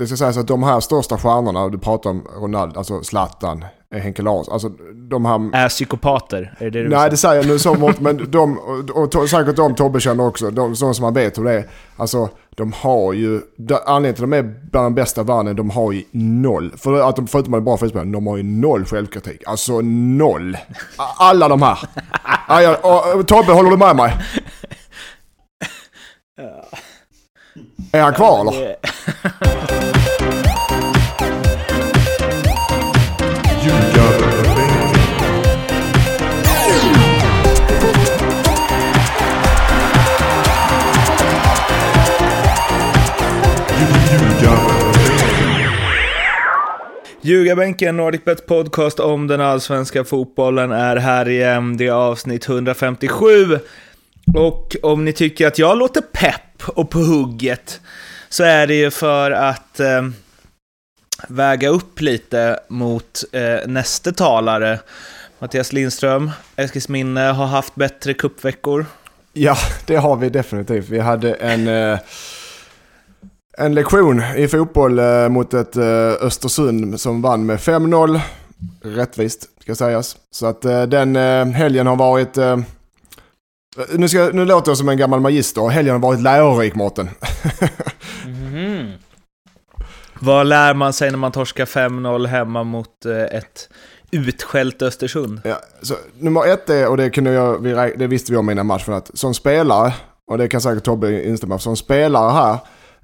det ska sägas att de här största stjärnorna, du pratar om Ronaldo, alltså Zlatan, Henke Larsson, alltså de här... Är psykopater? Är det det Nej, det säger jag nu så mått, men de, och, och, säkert de Tobbe känner också, de, sådana som man vet hur det är. Alltså, de har ju, de- anledningen till att de är bland de bästa i världen, de har ju noll. För att de, förutom att de är bra fotbollsspelare, de har ju noll självkritik. Alltså noll. Alla de här. Ja, och, och, Tobbe, håller du med mig? Är han kvar eller? Det- Ljugarbänken, NordicBets podcast om den allsvenska fotbollen är här igen. Det är avsnitt 157. Och om ni tycker att jag låter pepp och på hugget så är det ju för att eh, väga upp lite mot eh, nästa talare. Mattias Lindström, Eskilsminne har haft bättre kuppveckor. Ja, det har vi definitivt. Vi hade en, eh, en lektion i fotboll eh, mot ett eh, Östersund som vann med 5-0. Rättvist, ska sägas. Så att eh, den eh, helgen har varit... Eh, Eh, nu, ska, nu låter jag som en gammal magister. Helgen har varit lärorik, Mårten. Mhm. Vad lär man sig när man torskar 5-0 hemma mot eh, ett utskällt Östersund? Ja, så, nummer ett är, och det, kunde jag, vi, det visste vi om innan matchen, att som spelare, och det kan säkert Tobbe instämma som spelare här,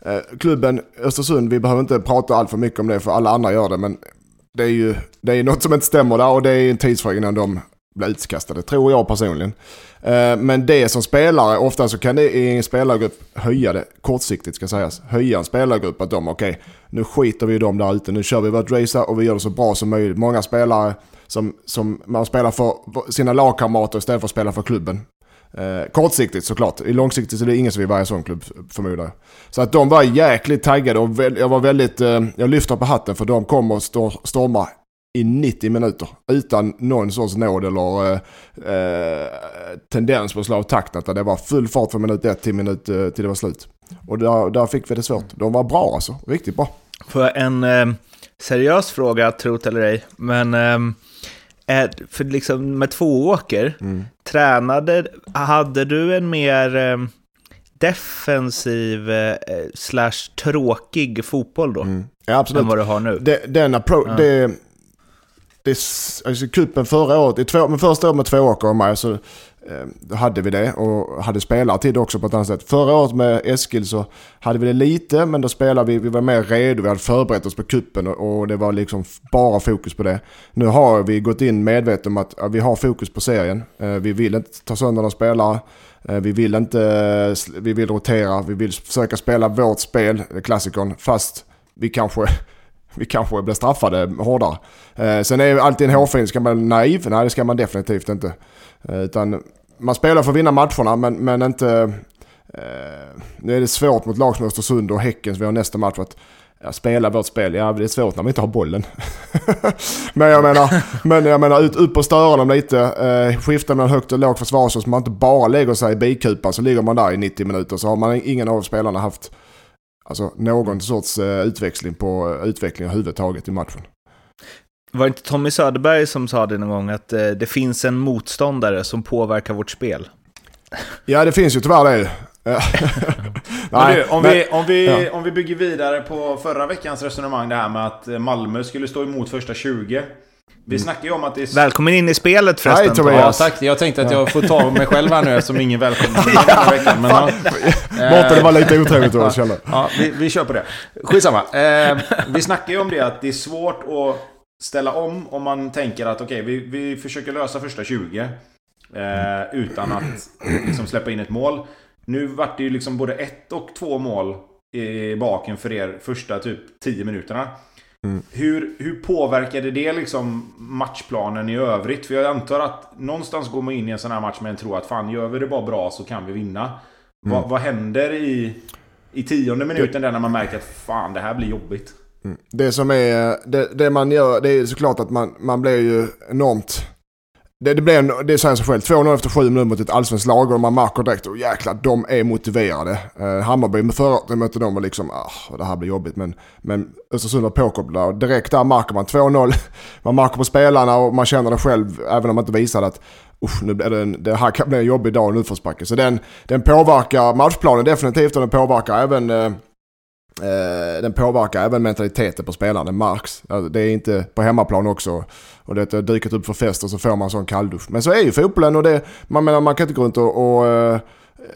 eh, klubben Östersund, vi behöver inte prata allt för mycket om det för alla andra gör det, men det är ju det är något som inte stämmer där och det är en tidsfråga innan de blir utkastade, tror jag personligen. Eh, men det som spelare, ofta så kan det i en spelargrupp höja det, kortsiktigt ska sägas, höja en spelargrupp att de, okej, nu skiter vi i dem där ute, nu kör vi vårt race och vi gör det så bra som möjligt. Många spelare som, som man spelar för sina lagkamrater istället för att spela för klubben. Eh, kortsiktigt såklart. I långsiktigt så är det ingen som vill vara i en sån klubb förmodar jag. Så att de var jäkligt taggade och väl, jag var väldigt, eh, jag lyfter på hatten för de kom och stormade i 90 minuter utan någon sorts nåd eller eh, eh, tendens på att slå av takten. Utan Det var full fart från minut ett till minut eh, till det var slut. Och där, där fick vi det svårt. De var bra alltså, riktigt bra. För en eh, seriös fråga, trot eller ej, men eh, för liksom med två åker, tränade, hade du en mer eh, defensiv eh, slash tråkig fotboll då? Mm. Ja absolut. Än vad du har nu? Det, den appro- Ja. det, det, alltså kupen förra året, i två, men första året med två åkare och mig så eh, hade vi det och hade spelare till det också på ett annat sätt. Förra året med Eskil så hade vi det lite men då spelade vi, vi var mer redo, vi hade förberett oss på kuppen och, och det var liksom bara fokus på det. Nu har vi gått in medvetet om att ja, vi har fokus på serien. Eh, vi vill inte ta sönder några spelare. Eh, vi vill inte, vi vill rotera, vi vill försöka spela vårt spel, eh, klassikern, fast vi kanske vi kanske blir straffade hårdare. Eh, sen är det alltid en hårfin, ska man vara naiv? Nej det ska man definitivt inte. Eh, utan man spelar för att vinna matcherna men, men inte... Eh, nu är det svårt mot lag som Östersund och Häcken som vi har nästa match. Att, ja, spela vårt spel, ja det är svårt när vi inte har bollen. men jag menar, men jag menar ut, upp och störa dem lite. Eh, skifta mellan högt och lågt försvar så att man inte bara lägger sig i bikupan så ligger man där i 90 minuter så har man ingen av spelarna haft Alltså någon sorts eh, utväxling på eh, utveckling överhuvudtaget i matchen. Var det inte Tommy Söderberg som sa det någon gång, att eh, det finns en motståndare som påverkar vårt spel? Ja det finns ju tyvärr det. Eh, Men du, om, men- vi, om, vi, ja. om vi bygger vidare på förra veckans resonemang, det här med att Malmö skulle stå emot första 20. Vi snackar ju om att det är... Välkommen in i spelet förresten. Hej, Tobias. Ja, tack. Jag tänkte att jag får ta mig själv här nu eftersom ingen välkomnar mig den veckan. Men, ja. Mårten, det var lite otrevligt av oss Ja, vi, vi kör på det. Skitsamma. Eh, vi snackar ju om det att det är svårt att ställa om om man tänker att okej, vi, vi försöker lösa första 20 eh, utan att liksom, släppa in ett mål. Nu vart det ju liksom både ett och två mål i baken för er första typ 10 minuterna. Hur, hur påverkade det liksom matchplanen i övrigt? För jag antar att någonstans går man in i en sån här match med en tro att fan, gör vi det bara bra så kan vi vinna. Vad, vad händer i, i tionde minuten där när man märker att fan, det här blir jobbigt? Det som är, det, det man gör, det är såklart att man, man blir ju enormt det, det, blev en, det säger sig själv. 2-0 efter 7 minuter mot ett allsvenskt lag och man märker direkt att jäklar, de är motiverade. Eh, Hammarby med förra året mötte dem och liksom, ah, det här blir jobbigt. Men, men Östersund var påkopplade och direkt där märker man 2-0. Man märker på spelarna och man känner det själv, även om man inte visar att Usch, nu blir det, en, det här kan bli en jobbig dag i utförsbacke. Så den, den påverkar matchplanen definitivt och den påverkar även Eh, Eh, den påverkar även mentaliteten på spelarna, märks. Alltså, det är inte på hemmaplan också. Och det har dykt upp för fest och så får man sån kalldusch. Men så är ju fotbollen och det, man, menar, man kan inte gå runt och, och uh,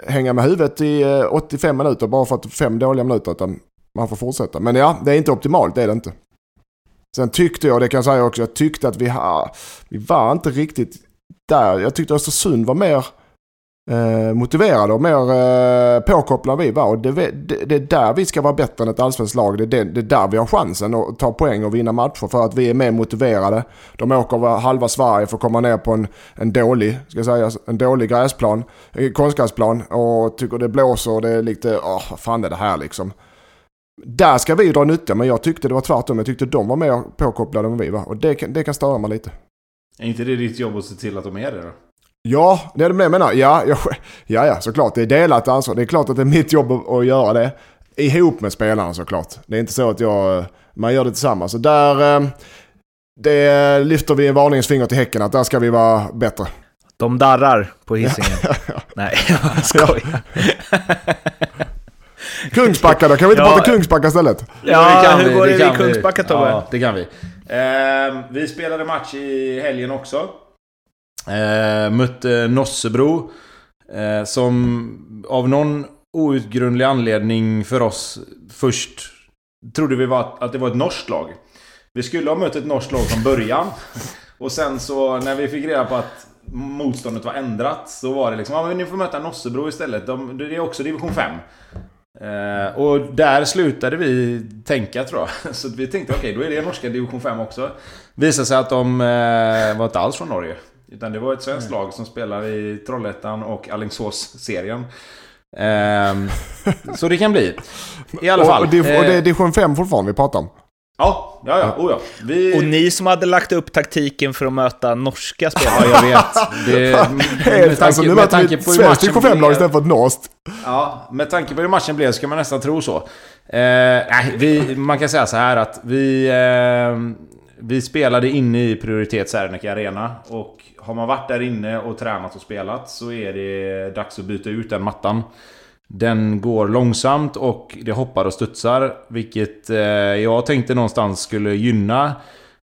hänga med huvudet i uh, eh, 85 minuter bara för att fem dåliga minuter. Utan man får fortsätta. Men ja, det är inte optimalt, det är det inte. Sen tyckte jag, det kan jag säga också, jag tyckte att vi, ha, vi var inte riktigt där. Jag tyckte Östersund var mer eh, motiverade och mer eh, påkopplade vi var. Och det, det, det, är där vi ska vara bättre än ett allsvenskt lag. Det, det, det är där vi har chansen att ta poäng och vinna matcher för att vi är mer motiverade. De åker halva Sverige för att komma ner på en, en dålig, ska säga, en dålig gräsplan, eh, konstgräsplan och tycker det blåser och det är lite, åh, vad fan är det här liksom. Där ska vi dra nytta, men jag tyckte det var tvärtom. Jag tyckte de var mer påkopplade än vi var. Och det, det kan störa mig lite. Är inte det ditt jobb att se till att de är det då? Ja, det är det jag menar. Ja, ja, ja, ja, såklart. Det är delat ansvar. Det är klart att det är mitt jobb att göra det. Ihop med spelarna såklart. Det är inte så att jag... Man gör det tillsammans. Så där... Eh, det lyfter vi en varningens finger till Häcken att där ska vi vara bättre. De darrar på Hisingen. Nej, jag skojar. Kungsbacka då? Kan vi inte ja. prata Kungsbacka istället? Ja, det kan hur vi, går det, det i Kungsbacka Tobbe? Ja, det kan vi. Eh, vi spelade match i helgen också. Eh, mötte Nossebro. Eh, som av någon outgrundlig anledning för oss först trodde vi var att det var ett norskt lag. Vi skulle ha mött ett norskt lag från början. Och sen så när vi fick reda på att motståndet var ändrat så var det liksom ja men ni får möta Nossebro istället. De, det är också division 5. Eh, och där slutade vi tänka tror jag. Så vi tänkte okej, okay, då är det norska division 5 också. Visade sig att de eh, var inte alls från Norge. Utan det var ett svenskt lag som spelar i Trollhättan och Alingsås-serien. Ehm, så det kan bli. I alla fall. Och, och, det, och det är eh, division 5 fortfarande vi pratar om? Ja, ja, ja. Oh, ja. Vi... Och ni som hade lagt upp taktiken för att möta norska spelare. Ja, jag vet. Det, med, tanke, alltså, nu med tanke på hur matchen division 5-lag istället för ett norskt. Ja, med tanke på hur matchen blev så kan man nästan tro så. Eh, nej, vi, man kan säga så här att vi... Eh, vi spelade inne i Prioritet Serneke Arena och har man varit där inne och tränat och spelat så är det dags att byta ut den mattan. Den går långsamt och det hoppar och studsar, vilket eh, jag tänkte någonstans skulle gynna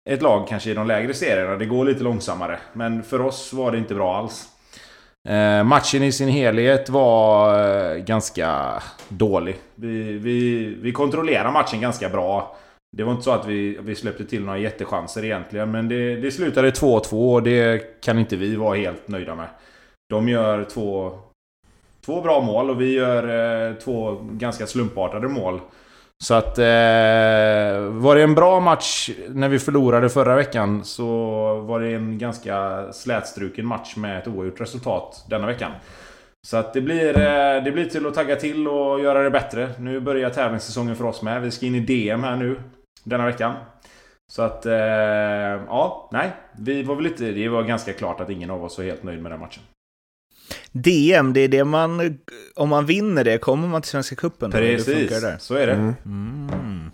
ett lag kanske i de lägre serierna. Det går lite långsammare, men för oss var det inte bra alls. Eh, matchen i sin helhet var eh, ganska dålig. Vi, vi, vi kontrollerar matchen ganska bra. Det var inte så att vi, vi släppte till några jättechanser egentligen. Men det, det slutade 2-2 och det kan inte vi vara helt nöjda med. De gör två, två bra mål och vi gör eh, två ganska slumpartade mål. Så att... Eh, var det en bra match när vi förlorade förra veckan så var det en ganska slätstruken match med ett oavgjort resultat denna veckan. Så att det blir, eh, det blir till att tagga till och göra det bättre. Nu börjar tävlingssäsongen för oss med. Vi ska in i DM här nu denna veckan. Så att, eh, ja, nej. Vi var väl lite, det var ganska klart att ingen av oss var helt nöjd med den matchen. DM, det är det man, om man vinner det kommer man till Svenska Cupen. Precis, det så är det. Mm. Mm.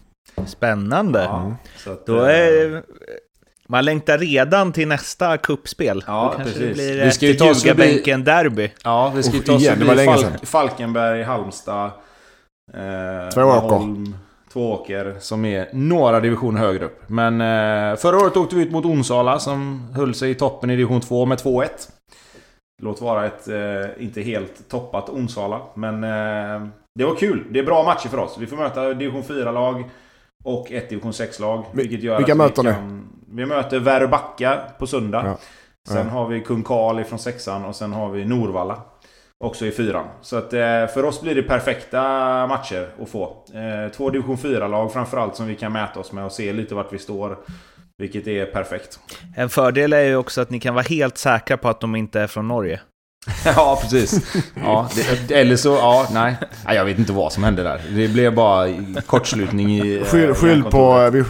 Spännande. Ja, att, Då är, eh, man längtar redan till nästa kuppspel. Ja, precis. Blir vi ska ju ta oss bänken derby. Ja, vi ska ju ta oss förbi Falk, Falkenberg, Halmstad, eh, Två Holm, Två åker som är några divisioner högre upp. Men eh, förra året åkte vi ut mot Onsala som höll sig i toppen i division 2 med 2-1. Låt vara ett eh, inte helt toppat Onsala. Men eh, det var kul. Det är bra matcher för oss. Vi får möta division 4-lag och ett division 6-lag. Vilket gör Vilka möter ni? Vi möter Väröbacka på söndag. Ja. Sen ja. har vi Kung Karl från sexan och sen har vi Norvalla. Också i fyran. Så att eh, för oss blir det perfekta matcher att få. Eh, två division 4-lag framförallt som vi kan mäta oss med och se lite vart vi står. Vilket är perfekt. En fördel är ju också att ni kan vara helt säkra på att de inte är från Norge. ja, precis. Ja, det, eller så, ja, nej. nej. Jag vet inte vad som hände där. Det blev bara kortslutning i... Skyll, skyll på... Vi,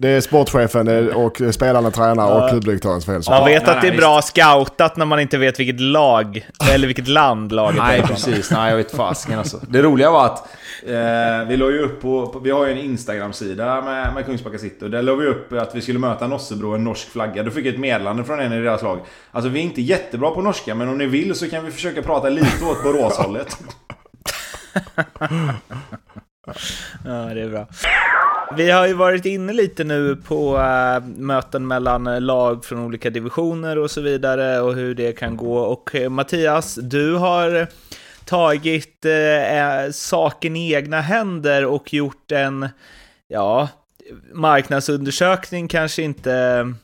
Det är sportchefen och spelarna, tränare och klubbdirektörens fel. Man vet nej, att det är nej, bra scoutat när man inte vet vilket lag, eller vilket land laget Nej, är från. precis. Nej, jag vet fasiken alltså. Det roliga var att eh, vi la ju upp på, på... Vi har ju en Instagram-sida med, med Kungsbacka City. Och där la vi upp att vi skulle möta Nossebro, en norsk flagga. Då fick jag ett meddelande från en i deras lag. Alltså vi är inte jättebra på norska, men om ni vill så kan vi försöka prata lite åt Boråshållet. Ja, det är bra. Vi har ju varit inne lite nu på äh, möten mellan eh, lag från olika divisioner och så vidare och hur det kan gå. Och äh, Mattias, du har tagit äh, saken i egna händer och gjort en, ja, marknadsundersökning kanske inte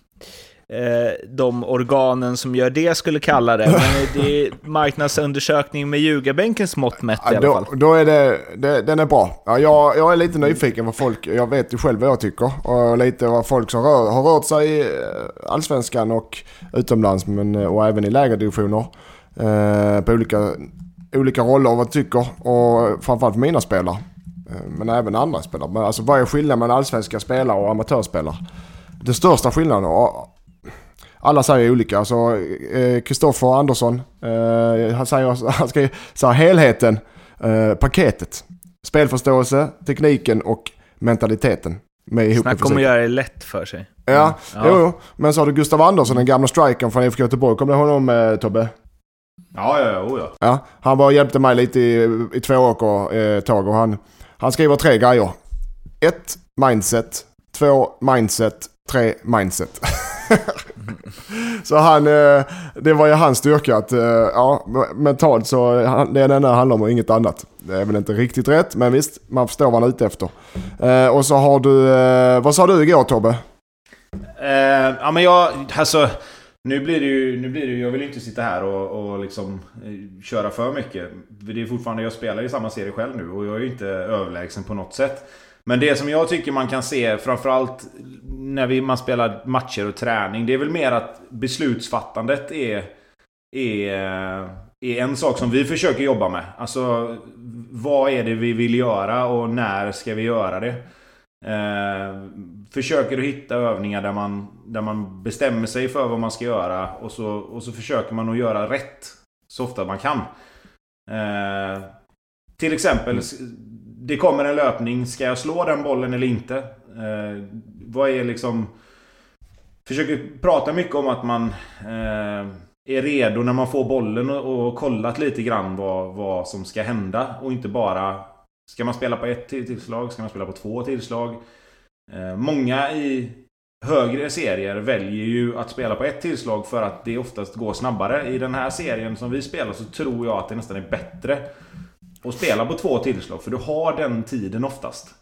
eh, de organen som gör det skulle kalla det. Men det är marknadsundersökning med ljugarbänkens mått mätt i alla då, fall. då är det, det, den är bra. Ja, jag, jag är lite nyfiken vad folk, jag vet ju själv vad jag tycker. Och lite vad folk som rör, har rört sig i eh, allsvenskan och utomlands men, eh, och även i lägre divisioner. Eh, på olika, olika roller och vad de tycker. Och framförallt för mina spelare. Eh, men även andra spelare. Men alltså vad är skillnaden mellan allsvenska spelare och amatörspelare? Den största skillnaden, och alla säger olika. Alltså Kristoffer Andersson, eh, han säger, han ska säga helheten, eh, paketet. Spelförståelse, tekniken och mentaliteten. Med ihop Snacka om att göra det lätt för sig. Ja, Ja. Jo, jo. Men så har du Gustav Andersson, den gamla strikern från IFK Göteborg. Kommer du ihåg honom eh, Tobbe? Ja, ja, ja. Oh, ja. Ja, han var hjälpte mig lite i, i två år eh, ett tag och han, han skriver tre grejer. Ett, mindset. Två, mindset. Tre, mindset. så han, eh, det var ju hans styrka att, eh, ja, mentalt så det är det enda handlar om och inget annat. Det är väl inte riktigt rätt, men visst, man förstår vad han är ute efter. Eh, och så har du, vad sa du igår Tobbe? Uh, ja men jag, alltså... Nu blir det ju, nu blir det ju, jag vill ju inte sitta här och, och liksom köra för mycket. Det är fortfarande, jag spelar i samma serie själv nu och jag är ju inte överlägsen på något sätt. Men det som jag tycker man kan se, framförallt när vi, man spelar matcher och träning, det är väl mer att beslutsfattandet är, är, är en sak som vi försöker jobba med. Alltså, vad är det vi vill göra och när ska vi göra det? Eh, försöker att hitta övningar där man, där man bestämmer sig för vad man ska göra och så, och så försöker man att göra rätt så ofta man kan. Eh, till exempel, s- det kommer en löpning. Ska jag slå den bollen eller inte? Eh, vad är liksom... Försöker prata mycket om att man eh, är redo när man får bollen och, och kollat lite grann vad, vad som ska hända. Och inte bara... Ska man spela på ett tillslag? Ska man spela på två tillslag? Eh, många i högre serier väljer ju att spela på ett tillslag för att det oftast går snabbare. I den här serien som vi spelar så tror jag att det nästan är bättre att spela på två tillslag. För du har den tiden oftast.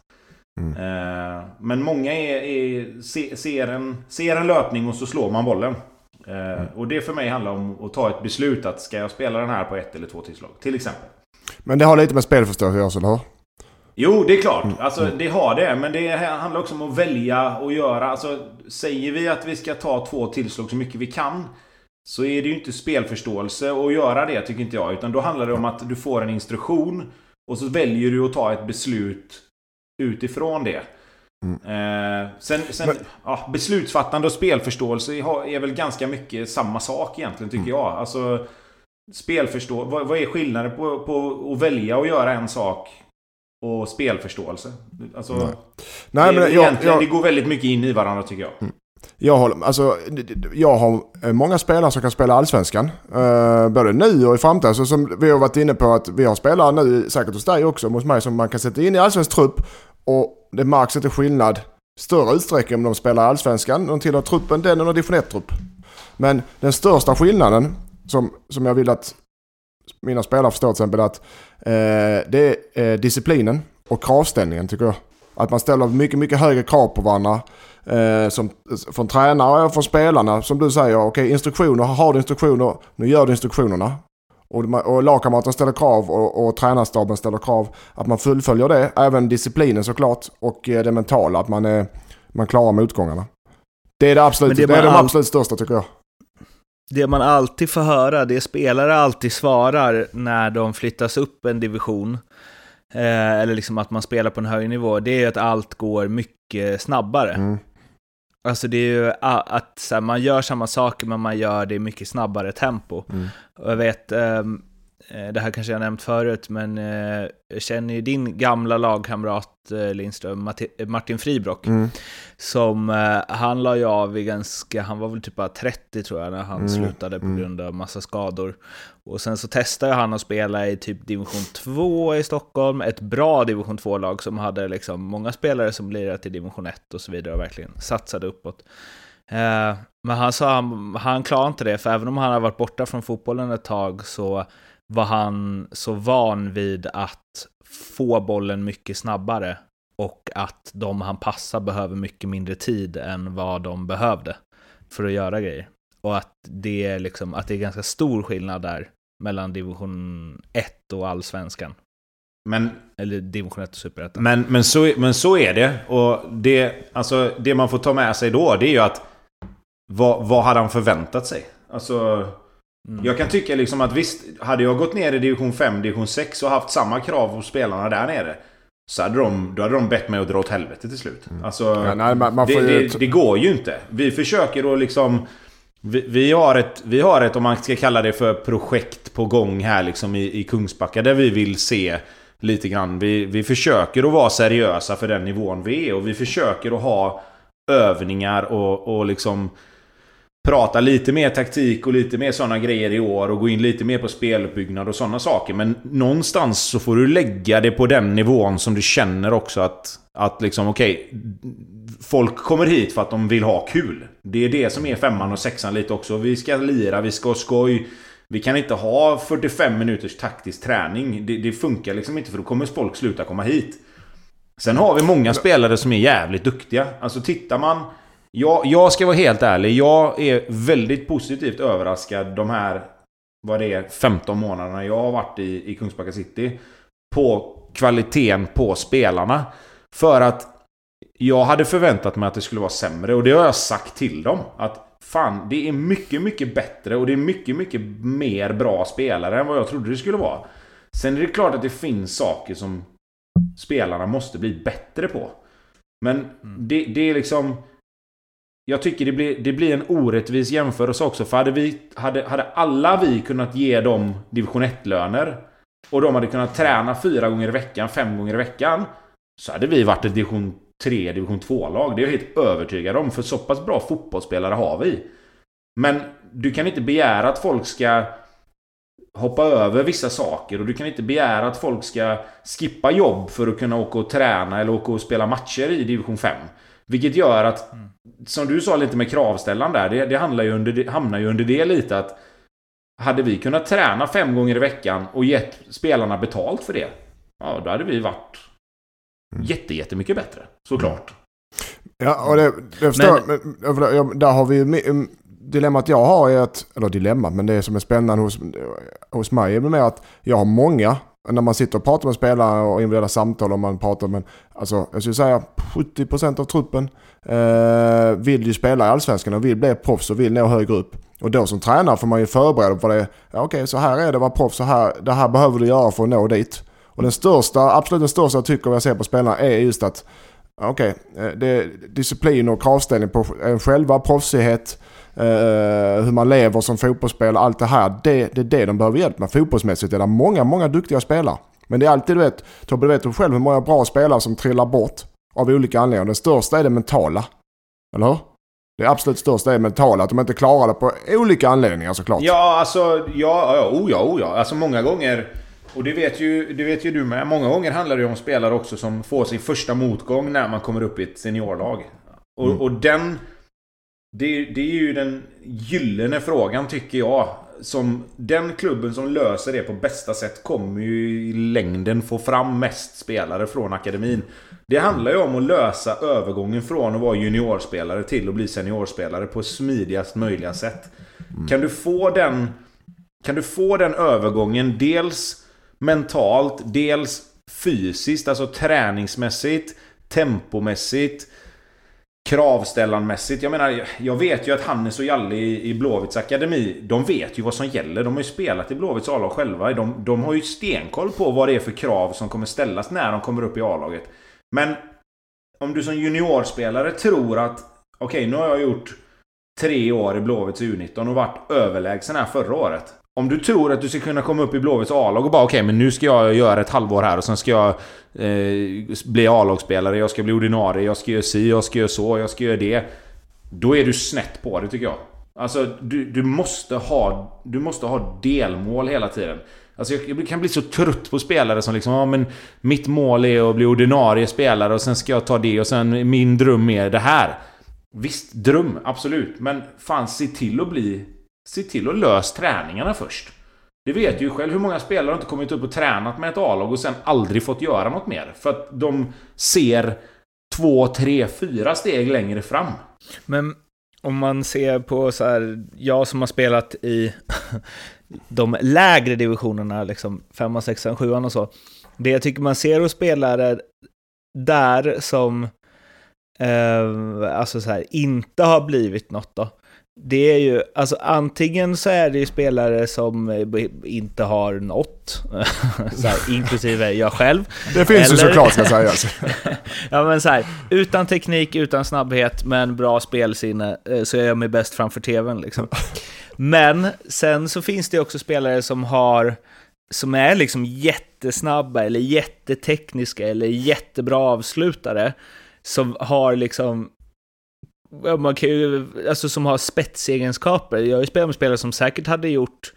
Eh, men många är, är, se, ser, en, ser en löpning och så slår man bollen. Eh, och det för mig handlar om att ta ett beslut att ska jag spela den här på ett eller två tillslag? Till exempel. Men det har lite med spelförståelse att göra, eller hur? Jo, det är klart. Alltså, det har det. Men det handlar också om att välja och göra. Alltså, säger vi att vi ska ta två tillslag så mycket vi kan. Så är det ju inte spelförståelse att göra det, tycker inte jag. Utan då handlar det om att du får en instruktion. Och så väljer du att ta ett beslut utifrån det. Eh, sen, sen Men- ja, beslutsfattande och spelförståelse är väl ganska mycket samma sak egentligen, tycker jag. Alltså, spelförstå... Vad, vad är skillnaden på, på att välja att göra en sak och spelförståelse? Alltså, Nej. Nej, det, men jag, egentligen, jag, det går väldigt mycket in i varandra tycker jag. Jag, håller, alltså, jag har eh, många spelare som kan spela allsvenskan. Uh, både nu och i framtiden. Så som vi har varit inne på att vi har spelare nu, säkert hos dig också, hos mig, som man kan sätta in i allsvensk trupp. Och det märks inte skillnad större utsträckning om de spelar i allsvenskan. De tillhör truppen, den eller division 1-trupp. Men den största skillnaden som, som jag vill att mina spelare förstår till exempel att eh, det är eh, disciplinen och kravställningen tycker jag. Att man ställer mycket, mycket högre krav på varandra. Eh, som, från tränare och från spelarna. Som du säger, okej instruktioner, har du instruktioner, nu gör du instruktionerna. Och, och lagkamraterna ställer krav och, och tränarstaben ställer krav. Att man fullföljer det. Även disciplinen såklart. Och eh, det mentala, att man, är, man klarar motgångarna. Det är det absolut, det det är de absolut största tycker jag. Det man alltid får höra, det spelare alltid svarar när de flyttas upp en division, eh, eller liksom att man spelar på en hög nivå, det är att allt går mycket snabbare. Mm. Alltså det är ju att här, man gör samma saker men man gör det i mycket snabbare tempo. Mm. Och jag vet, um, det här kanske jag nämnt förut, men jag känner ju din gamla lagkamrat Lindström, Martin Fribrock, Mm. som han la ju av i ganska, han var väl typ bara 30 tror jag när han Mm, slutade på mm. grund av massa skador. Och sen så testade han att spela i typ division 2 i Stockholm, ett bra division 2-lag som hade liksom många spelare som lirat i division 1 och så vidare och verkligen satsade uppåt. Eh, men han sa han, han klarade inte det, för även om han har varit borta från fotbollen ett tag så var han så van vid att få bollen mycket snabbare och att de han passar behöver mycket mindre tid än vad de behövde för att göra grejer. Och att det är, liksom, att det är ganska stor skillnad där mellan division 1 och allsvenskan. Men Eller division 1 och superettan. Men, men, så, men så är det. Och det, alltså, det man får ta med sig då, det är ju att... Vad, vad hade han förväntat sig? Alltså... Mm. Jag kan tycka liksom att visst, hade jag gått ner i division 5, division 6 och haft samma krav på spelarna där nere. Så hade de, då hade de bett mig att dra åt helvete till slut. Alltså, Mm. Ja, nej, man, man det, det, det går ju inte. Vi försöker att liksom... Vi, vi, har ett, vi har ett, om man ska kalla det för projekt på gång här liksom i, i Kungsbacka. Där vi vill se lite grann. Vi, vi försöker att vara seriösa för den nivån vi är. Och vi försöker att ha övningar och, och liksom prata lite mer taktik och lite mer sådana grejer i år och gå in lite mer på speluppbyggnad och sådana saker. Men någonstans så får du lägga det på den nivån som du känner också att... Att liksom okej... folk kommer hit för att de vill ha kul. Det är det som är femman och sexan lite också. Vi ska lira, vi ska ha skoj. Vi kan inte ha 45 minuters taktisk träning. Det, det funkar liksom inte för då kommer folk sluta komma hit. Sen har vi många spelare som är jävligt duktiga. Alltså tittar man... Jag, jag ska vara helt ärlig. Jag är väldigt positivt överraskad de här... Vad det är, 15 månaderna jag har varit i, i Kungsbacka City. På kvaliteten på spelarna. För att jag hade förväntat mig att det skulle vara sämre och det har jag sagt till dem. Att fan, det är mycket, mycket bättre och det är mycket, mycket mer bra spelare än vad jag trodde det skulle vara. Sen är det klart att det finns saker som spelarna måste bli bättre på. Men det, det är liksom... Jag tycker det blir, det blir en orättvis jämförelse också. För hade, vi, hade, hade alla vi kunnat ge dem division 1-löner och de hade kunnat träna fyra gånger i veckan, fem gånger i veckan. Så hade vi varit ett division 3, division 2-lag. Det är jag helt övertygad om. För så pass bra fotbollsspelare har vi. Men du kan inte begära att folk ska hoppa över vissa saker. Och du kan inte begära att folk ska skippa jobb för att kunna åka och träna eller åka och spela matcher i division 5. Vilket gör att, som du sa lite med kravställan där, det, det, handlar ju under, hamnar ju under det lite att hade vi kunnat träna fem gånger i veckan och gett spelarna betalt för det, ja då hade vi varit jätte, jättemycket bättre. Såklart. Ja, och det, det förstår men, men, ja, Där har vi ju... Dilemmat jag har är att... Eller dilemmat, men det som är spännande hos, hos mig är mer att jag har många... När man sitter och pratar med spelare och individuella samtal och man pratar med... Alltså, jag skulle säga 70% av truppen eh, vill ju spela i Allsvenskan och vill bli proffs och vill nå högre upp. Och då som tränare får man ju förbereda på det. Ja, Okej, så här är det att vara proffs. Så här, det här behöver du göra för att nå dit. Och den största, absolut den största jag tycker jag ser på spelarna är just att Okej, okay, det är disciplin och kravställning på en själva, proffsighet, eh, hur man lever som fotbollsspelare, allt det här. Det, det är det de behöver hjälp med. Fotbollsmässigt Det är många, många duktiga spelare. Men det är alltid, du vet, Tobbe, du vet själv hur många bra spelare som trillar bort av olika anledningar. Den största är det mentala. Eller hur? Det absolut största är mentala, att de inte klarar det på olika anledningar såklart. Ja, alltså, ja, ja, oh ja, oh ja. Alltså många gånger... Och det vet, ju, det vet ju du med. Många gånger handlar det om spelare också som får sin första motgång när man kommer upp i ett seniorlag. Och, Mm. och den... Det, det är ju den gyllene frågan tycker jag. Som den klubben som löser det på bästa sätt kommer ju i längden få fram mest spelare från akademin. Det handlar ju om att lösa övergången från att vara juniorspelare till att bli seniorspelare på smidigast möjliga sätt. Kan du få den... Kan du få den övergången dels mentalt, dels fysiskt, alltså träningsmässigt, tempomässigt, kravställanmässigt. Jag menar, jag vet ju att Hannes och Jalle i, i Blåvitts akademi, de vet ju vad som gäller. De har ju spelat i Blåvitts A-lag själva. De, de har ju stenkoll på vad det är för krav som kommer ställas när de kommer upp i A-laget. Men om du som juniorspelare tror att Okej, nu har jag gjort tre år i Blåvitts U19 och varit överlägsen här förra året. Om du tror att du ska kunna komma upp i Blåvitts A-lag och bara okej, men nu ska jag göra ett halvår här och sen ska jag eh, bli A-lagsspelare, jag ska bli ordinarie, jag ska göra si, jag ska göra så, jag ska göra det. Då är du snett på det tycker jag. Alltså, du, du, måste, ha, du måste ha delmål hela tiden. Alltså jag kan bli så trött på spelare som liksom, ja men mitt mål är att bli ordinarie spelare och sen ska jag ta det och sen min dröm är det här. Visst, dröm, absolut. Men fan, se till att bli... Se till att lösa träningarna först. Det vet ju själv hur många spelare har inte kommit upp och tränat med ett A-lag och sen aldrig fått göra något mer. För att de ser två, tre, fyra steg längre fram. Men om man ser på så här, jag som har spelat i de lägre divisionerna, liksom 5, 6, 7 och så. Det jag tycker man ser hos spelare där som eh, alltså så här, inte har blivit något då. Det är ju, alltså antingen så är det ju spelare som inte har så här, inklusive jag själv. Det finns eller, ju såklart ska sägas. ja men så här, utan teknik, utan snabbhet, men bra spelsinne, eh, så är jag mig bäst framför tvn liksom. Men sen så finns det också spelare som har som är liksom jättesnabba eller jättetekniska eller jättebra avslutare som har liksom man kan ju, alltså som har spetsegenskaper. Jag har ju spelat med spelare som säkert hade gjort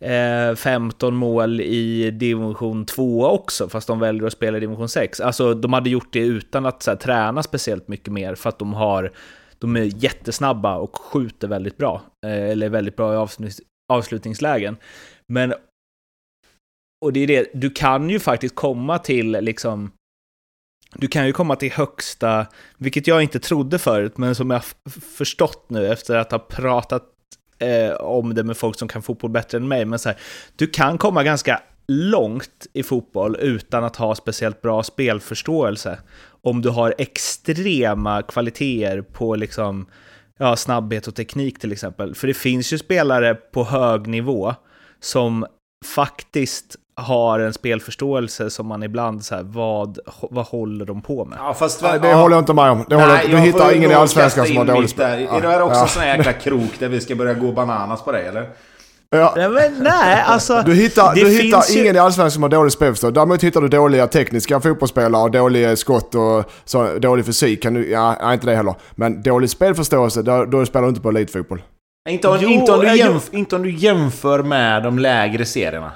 eh, 15 mål i division 2 också, fast de väljer att spela i division 6. Alltså de hade gjort det utan att så här, träna speciellt mycket mer, för att de har de är jättesnabba och skjuter väldigt bra, eh, eller väldigt bra i avslut, avslutningslägen. Men, och det är det, du kan ju faktiskt komma till liksom du kan ju komma till högsta, vilket jag inte trodde förut, men som jag förstått nu efter att ha pratat eh, om det med folk som kan fotboll bättre än mig. Men så här, du kan komma ganska långt i fotboll utan att ha speciellt bra spelförståelse. Om du har extrema kvaliteter på liksom, ja, snabbhet och teknik till exempel. För det finns ju spelare på hög nivå som faktiskt har en spelförståelse som man ibland så här, vad, vad håller de på med? Ja, fast, Nej, det ja, håller jag inte med om. Det nej, du hittar ingen i Allsvenskan som har dålig spel. Ja, är det här också ja. sån här jäkla krok där vi ska börja gå bananas på dig eller? Ja. Nej, men, nej, alltså... Du hittar, du hittar ingen i Allsvenskan som har dålig spelförståelse. Däremot hittar du dåliga tekniska fotbollsspelare och dåliga skott och så, dålig fysik. Kan du, ja, nej, inte det heller. Men dålig spelförståelse, då, då spelar du inte på elitfotboll. Inte om, jo, inte, om du jämf, inte om du jämför med de lägre serierna.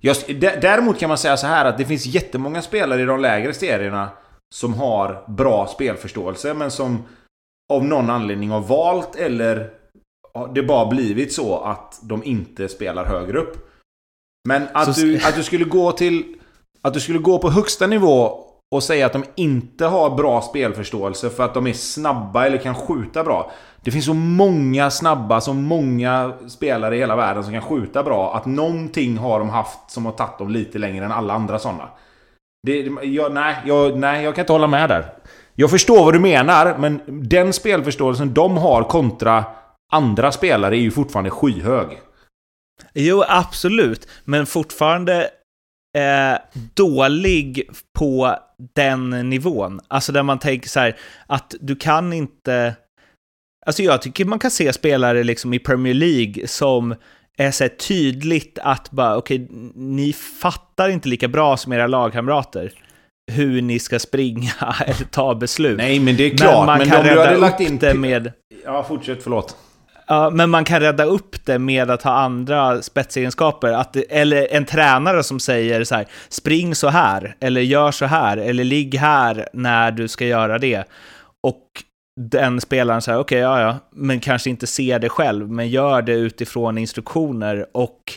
Just, däremot kan man säga så här att det finns jättemånga spelare i de lägre serierna som har bra spelförståelse men som av någon anledning har valt eller det bara blivit så att de inte spelar högre upp. Men att, så... du, att du skulle gå till... Att du skulle gå på högsta nivå och säga att de inte har bra spelförståelse för att de är snabba eller kan skjuta bra. Det finns så många snabba, så många spelare i hela världen som kan skjuta bra att någonting har de haft som har tagit dem lite längre än alla andra sådana. Det, jag, nej, jag, nej, jag kan inte hålla med där. Jag förstår vad du menar, men den spelförståelsen de har kontra andra spelare är ju fortfarande skyhög. Jo, absolut. Men fortfarande eh, dålig på den nivån. Alltså där man tänker så här, att du kan inte... Alltså jag tycker man kan se spelare liksom i Premier League som är så tydligt att bara, okej, okay, ni fattar inte lika bra som era lagkamrater hur ni ska springa eller ta beslut. Nej, men det är klart. Men man men kan rädda upp in det med... Ja, fortsätt, förlåt. Ja, men man kan rädda upp det med att ha andra spetsegenskaper. Att, eller en tränare som säger så här, spring så här, eller gör så här, eller ligg här när du ska göra det. Och den spelaren säger, okej, okay, ja, ja, men kanske inte ser det själv, men gör det utifrån instruktioner och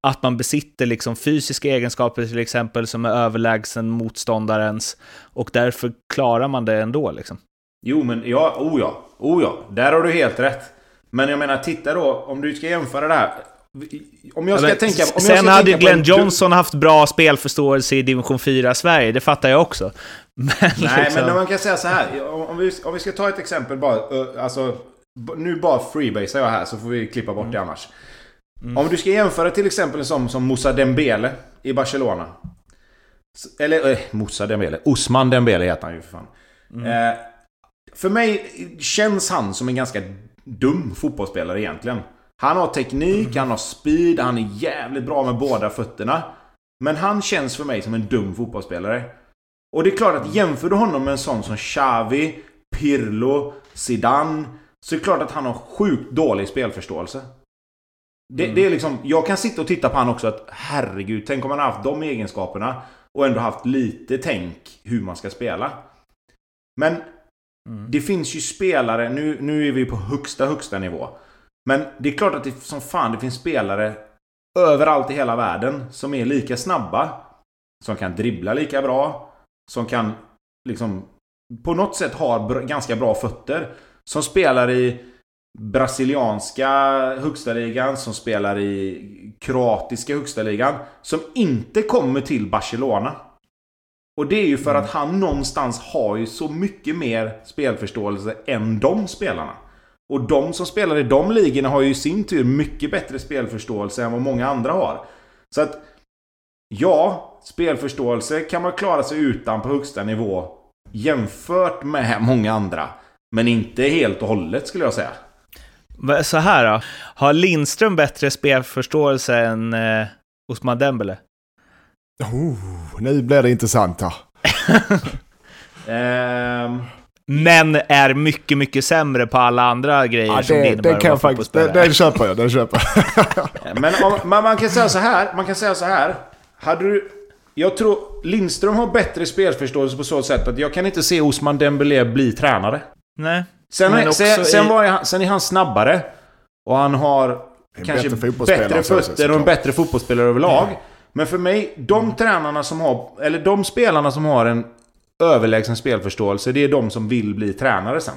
att man besitter liksom fysiska egenskaper till exempel som är överlägsen motståndarens och därför klarar man det ändå liksom. Jo, men ja, oh ja, oh ja, där har du helt rätt. Men jag menar, titta då, om du ska jämföra det här. Om jag ska ja, tänka... Om sen jag ska hade Glenn Johnson haft bra spelförståelse i division 4 Sverige, det fattar jag också. Men Nej, liksom... men man kan säga så här. Om vi, om vi ska ta ett exempel bara. Alltså, nu bara freebasar jag här så får vi klippa bort mm. det annars. Mm. Om du ska jämföra till exempel som, som Moussa Dembele i Barcelona. Eller eh, Moussa Dembele. Osman Dembele heter han ju för fan. Mm. Eh, För mig känns han som en ganska dum fotbollsspelare egentligen. Han har teknik, han har speed, han är jävligt bra med båda fötterna. Men han känns för mig som en dum fotbollsspelare. Och det är klart att jämför du honom med en sån som Xavi, Pirlo, Zidane. Så är det klart att han har sjukt dålig spelförståelse. Det, Mm. det är liksom, jag kan sitta och titta på han också att herregud, tänk om han haft de egenskaperna och ändå haft lite tänk hur man ska spela. Men Mm. det finns ju spelare, nu, nu är vi på högsta, högsta nivå. Men det är klart att det som fan det finns spelare överallt i hela världen som är lika snabba. Som kan dribbla lika bra. Som kan liksom på något sätt ha br- ganska bra fötter. Som spelar i brasilianska högsta ligan, som spelar i kroatiska högsta ligan. Som inte kommer till Barcelona. Och det är ju för att han någonstans har ju så mycket mer spelförståelse än de spelarna. Och de som spelar i de ligorna har ju i sin tur mycket bättre spelförståelse än vad många andra har. Så att... Ja, spelförståelse kan man klara sig utan på högsta nivå. Jämfört med många andra. Men inte helt och hållet skulle jag säga. Så här då. Har Lindström bättre spelförståelse än eh, Osman Dembele? Oh, nu blir det intressant här. Ehm, Men är mycket, mycket sämre på alla andra grejer Ja, som det det, innebär det att kan vara jag faktiskt... Det, fotbollsspelare. det köper jag, det köper jag. Men om, man, man kan säga så här. Man kan säga så här. Hade du... Jag tror Lindström har bättre spelförståelse på så sätt att jag kan inte se Osman Dembélé bli tränare. Nej. Sen, Men sen, sen, i- var han, sen är han snabbare. Och han har kanske bättre bättre att fötter och en bättre fotbollsspelare överlag. Men för mig, de tränarna som har... Eller de spelarna som har en överlägsen spelförståelse, det är de som vill bli tränare sen.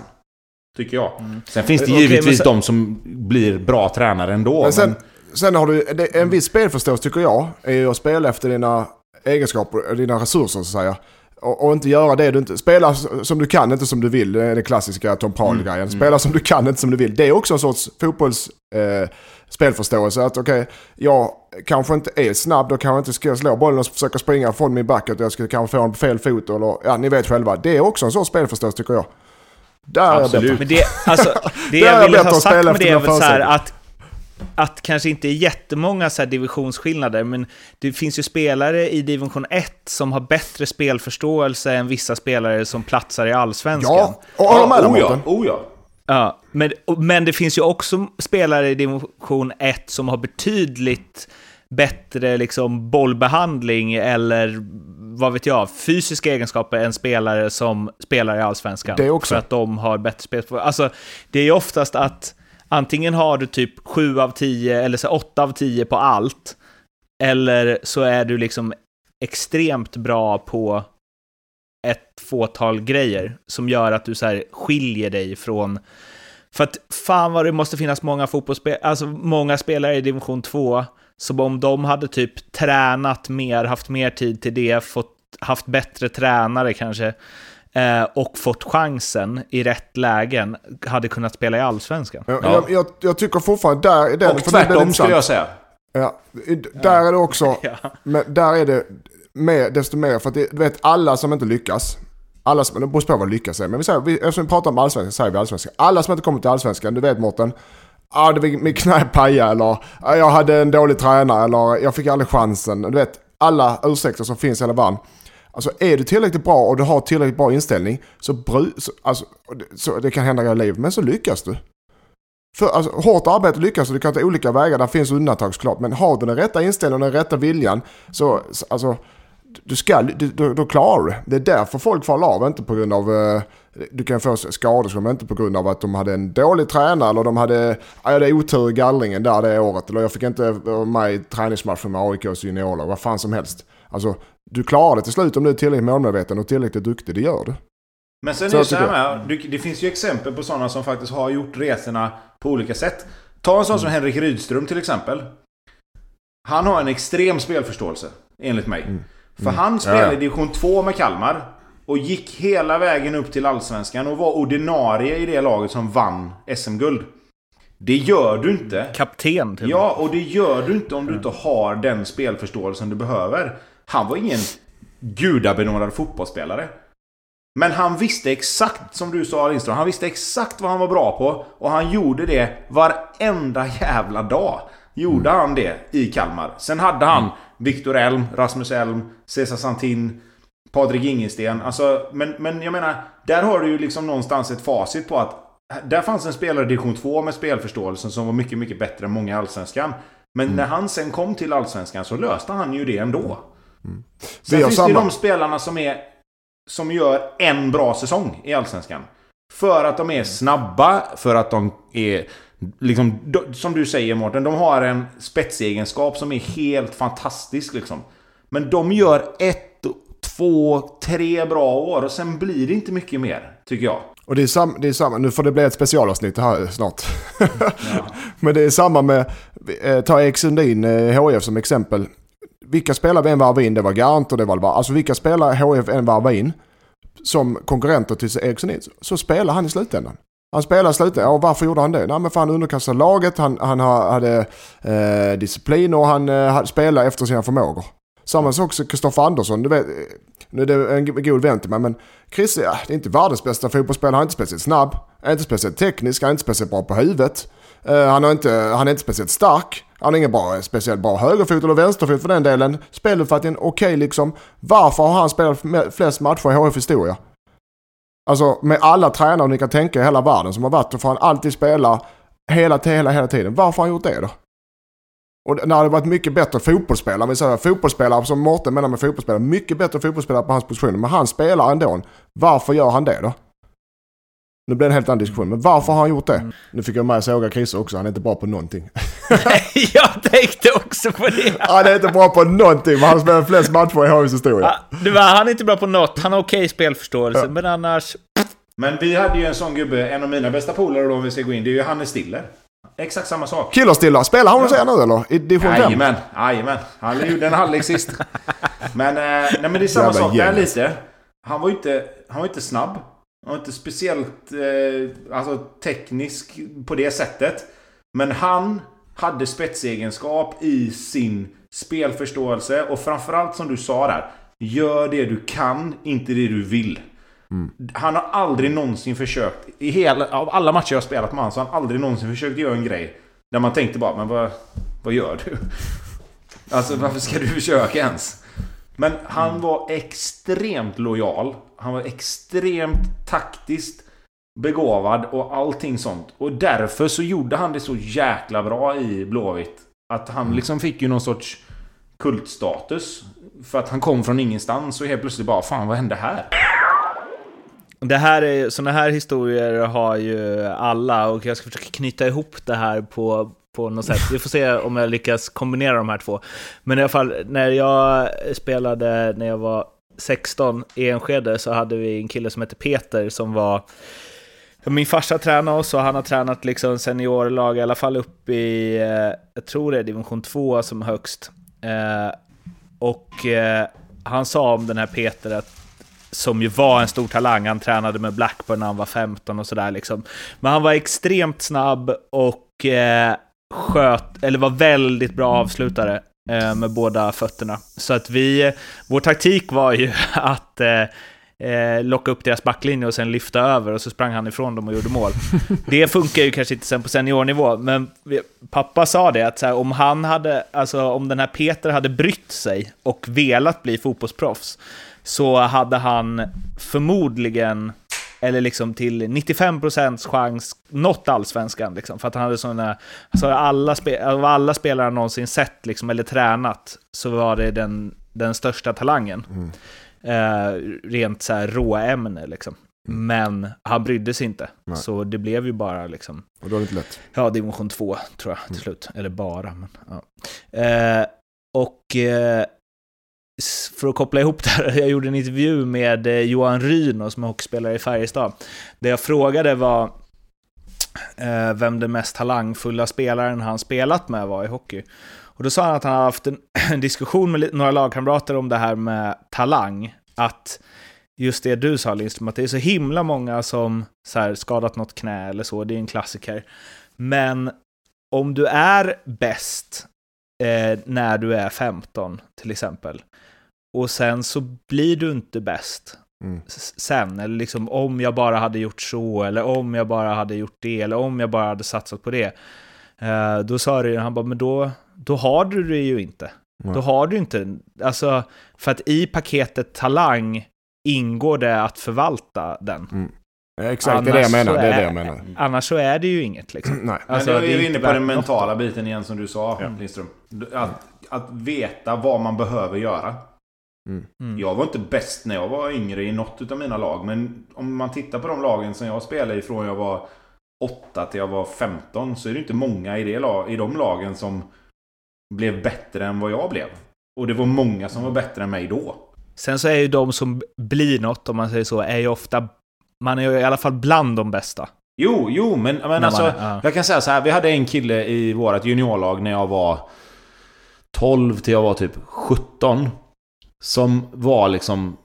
Tycker jag. Sen finns det Okej, givetvis men sen- de som blir bra tränare ändå. Men sen, men- sen har du... En viss spelförståelse tycker jag är ju att spela efter dina egenskaper, dina resurser så att säga. Och, och inte göra det du inte... Spela som du kan, inte som du vill. Det är den klassiska Tom Prahl-grejen. Spela som du kan, inte som du vill. Det är också en sorts fotbolls... Eh, spelförståelse. Att okej, jag kanske inte är snabb, då kanske jag inte ska slå bollen och försöka springa från min back. Jag ska kanske få på fel fot eller... Ja, ni vet själva. Det är också en sorts spelförståelse tycker jag. Där är jag Absolut. bättre. Men det, alltså, det är jag ville ha sagt med det är väl så här att, att kanske inte är jättemånga så här divisionsskillnader, men det finns ju spelare i division 1 som har bättre spelförståelse än vissa spelare som platsar i allsvenskan. Ja, och med dig oh ja, oh ja. Ja, men, men det finns ju också spelare i division 1 som har betydligt bättre liksom, bollbehandling eller vad vet jag, fysiska egenskaper än spelare som spelar i allsvenskan. Det också. För att de har bättre spel. Alltså, det är ju oftast att antingen har du typ 7 av 10 eller så 8 av 10 på allt, eller så är du liksom extremt bra på ett fåtal grejer som gör att du så här skiljer dig från... För att fan vad det måste finnas många fotbollsspelare, alltså många spelare i division 2, som om de hade typ tränat mer, haft mer tid till det, fått, haft bättre tränare kanske, eh, och fått chansen i rätt lägen, hade kunnat spela i allsvenskan. Ja. Ja. Jag, jag, jag tycker fortfarande där är den... Och tvärtom skulle jag säga. Ja, där är det också... Ja. Men där är det mer, desto mer, för att det, du vet alla som inte lyckas. Alla som, det beror på vad lyckas är. Men vi säger, vi, eftersom vi pratar om allsvenskan säger vi allsvenskan. Alla som inte kommer till allsvenskan, du vet Mårten. Ja, det var mitt knä pajade eller "Ja, jag hade en dålig tränare eller jag fick aldrig chansen. Du vet, alla ursäkter som finns i hela världen. Alltså är du tillräckligt bra och du har tillräckligt bra inställning så, bru, så, alltså, så det kan hända i livet, men så lyckas du. För, alltså, hårt arbete lyckas och du kan ta olika vägar, där finns undantag såklart. Men har du den rätta inställningen och den rätta viljan så, alltså, du ska, du, då, då klarar du det. Det är därför folk faller av, inte på grund av... Eh, du kan få skador, men inte på grund av att de hade en dålig tränare eller de hade... Ja, jag hade otur i gallringen där det året. Eller jag fick inte eh, vara med i träningsmatchen med AIKs juniorlag. vad fan som helst. Alltså, du klarar det till slut om du är tillräckligt målmedveten och tillräckligt duktig, det gör du. Men sen Så är det så här med, du- det finns ju exempel på sådana som faktiskt har gjort resorna på olika sätt. Ta en sån som Henrik Rydström till exempel. Han har en extrem spelförståelse, enligt mig. För han spelade Ja, i ja. division 2 med Kalmar. Och gick hela vägen upp till Allsvenskan och var ordinarie i det laget som vann SM-guld. Det gör du inte. Kapten till Ja, och det gör du inte om du inte har den spelförståelsen du behöver. Han var ingen gudabenådad fotbollsspelare. Men han visste exakt, som du sa Lindström, han visste exakt vad han var bra på. Och han gjorde det varenda jävla dag. Gjorde mm. han det i Kalmar. Sen hade han mm. Viktor Elm, Rasmus Elm, Cesar Santin, Patrik Ingesten. Alltså, men, men jag menar, där har du ju liksom någonstans ett facit på att där fanns en spelare i division 2 med spelförståelsen som var mycket, mycket bättre än många i Allsvenskan. Men mm. när han sen kom till Allsvenskan så löste han ju det ändå. Mm. Sen finns samma... det ju de spelarna som är... Som gör en bra säsong i Allsvenskan. För att de är snabba, för att de är... Liksom, som du säger Mårten, de har en spetsegenskap som är helt fantastisk liksom. Men de gör ett, två, tre bra år och sen blir det inte mycket mer, tycker jag. Och det är, sam, det är samma, nu får det bli ett specialavsnitt här snart. Ja. Men det är samma med, eh, ta Erik Sundin, eh, HF som exempel. Vilka spelare vi än varv in, det var Garant och det var Alltså vilka spelare HF än varv in som konkurrenter till Eriksson så spelar han i slutändan. Han spelar i slutändan. Ja, varför gjorde han det? Nej, men för han underkastade laget, han, han hade eh, disciplin och han eh, spelade efter sina förmågor. Samma sak med Kristoffer Andersson. Du vet, eh, nu är det en god vän till mig, men Chris ja, det är inte världens bästa fotbollsspelare. Han är inte speciellt snabb, Han är inte speciellt teknisk, han är inte speciellt bra på huvudet. Uh, han, är inte, han är inte speciellt stark. Han har ingen bra, speciellt bra högerfot eller vänsterfot för den delen. Speluppfattningen okej okay, liksom. Varför har han spelat flest matcher i HF historia? Alltså med alla tränare ni kan tänka i hela världen som har varit, så får han alltid spela hela, hela, hela tiden. Varför har han gjort det då? Och när det varit mycket bättre fotbollsspelare, vi säger fotbollsspelare som Mårten menar med fotbollsspelare, mycket bättre fotbollsspelare på hans position. Men han spelar ändå. Varför gör han det då? Nu blir det en helt annan diskussion, men varför har han gjort det? Mm. Nu fick jag med såga Christer också, han är inte bra på någonting. jag tänkte också på det! han är inte bra på någonting, men han har spelat flest matcher i HIs historia. Ja, han är inte bra på något, han har okej okay spelförståelse, ja. men annars... Men vi hade ju en sån gubbe, en av mina bästa polare då om vi ska gå in, det är ju Hannes Stiller. Exakt samma sak. Killerstilla. Spelar han hos er nu eller? I division 5? Jajamän, jajamän. Han gjorde en halvlek sist. Men, eh, nej, men det är samma sak där lite. Han var ju inte, han var inte snabb. Han var inte speciellt eh, alltså, teknisk på det sättet. Men han hade spetsegenskap i sin spelförståelse och framförallt som du sa där. Gör det du kan, inte det du vill. Mm. Han har aldrig någonsin försökt, i hela, av alla matcher jag spelat med honom, så har han aldrig någonsin försökt göra en grej där man tänkte bara, men vad, vad gör du? Alltså varför ska du försöka ens? Men han mm. var extremt lojal. Han var extremt taktiskt begåvad och allting sånt. Och därför så gjorde han det så jäkla bra i Blåvitt. Att han mm. liksom fick ju någon sorts kultstatus. För att han kom från ingenstans och helt plötsligt bara, fan vad hände här? Det här är, såna här historier har ju alla och jag ska försöka knyta ihop det här på, på något sätt. Vi får se om jag lyckas kombinera de här två. Men i alla fall, när jag spelade när jag var 16 i Enskede så hade vi en kille som hette Peter som var min farsa tränade oss och han har tränat liksom seniorlag i alla fall upp i, eh, jag tror det är division 2 som högst. Eh, och eh, han sa om den här Peter att som ju var en stor talang. Han tränade med Blackburn när han var 15 och sådär liksom. Men han var extremt snabb och eh, sköt, eller var väldigt bra avslutare eh, med båda fötterna. Så att vi, vår taktik var ju att eh, eh, locka upp deras backlinje och sen lyfta över och så sprang han ifrån dem och gjorde mål. det funkar ju kanske inte sen på seniornivå, men pappa sa det att så här, om han hade, alltså om den här Peter hade brytt sig och velat bli fotbollsproffs, så hade han förmodligen, eller liksom till 95% chans, nått allsvenskan. Liksom, för att han hade sådana, alltså alla, spe, av alla spelare han någonsin sett liksom, eller tränat, så var det den, den största talangen. Mm. Eh, rent så här råämne liksom. Mm. Men han brydde sig inte. Nej. Så det blev ju bara liksom... Och då var det inte lätt. Ja, division 2 tror jag till mm. slut. Eller bara, men ja. Eh, och eh, för att koppla ihop det här, jag gjorde en intervju med eh, Johan Ryno som är hockeyspelare i Färjestad. Det jag frågade var eh, vem den mest talangfulla spelaren han spelat med var i hockey. Och då sa han att han hade haft en, en diskussion med några lagkamrater om det här med talang. Att just det du sa Lindström, att det är så himla många som så här, skadat något knä eller så, det är en klassiker. Men om du är bäst eh, när du är 15 till exempel, och sen så blir du inte bäst Mm. sen. Eller liksom om jag bara hade gjort så, eller om jag bara hade gjort det, eller om jag bara hade satsat på det. Eh, då sa du, han bara, men då, då har du det ju inte. Nej. Då har du inte, alltså, för att i paketet talang ingår det att förvalta den. Exakt, det är det jag Annars menar. så Det är det jag menar. Annars så är det ju inget liksom. Nej. Men Alltså, då är det vi är inne inte på den mentala biten igen som du sa, Lindström. Att, att veta vad man behöver göra. Mm. Jag var inte bäst när jag var yngre i något av mina lag. Men om man tittar på de lagen som jag spelade i från jag var 8 till jag var 15 så är det inte många i, det lag, i de lagen som blev bättre än vad jag blev. Och det var många som var bättre än mig då. Sen så är ju de som blir något, om man säger så, är ju ofta, man är ju i alla fall bland de bästa. Jo, jo, men, men alltså... man är- ja. Jag kan säga så här, vi hade en kille i vårt juniorlag när jag var 12 till jag var typ 17. Som var liksom...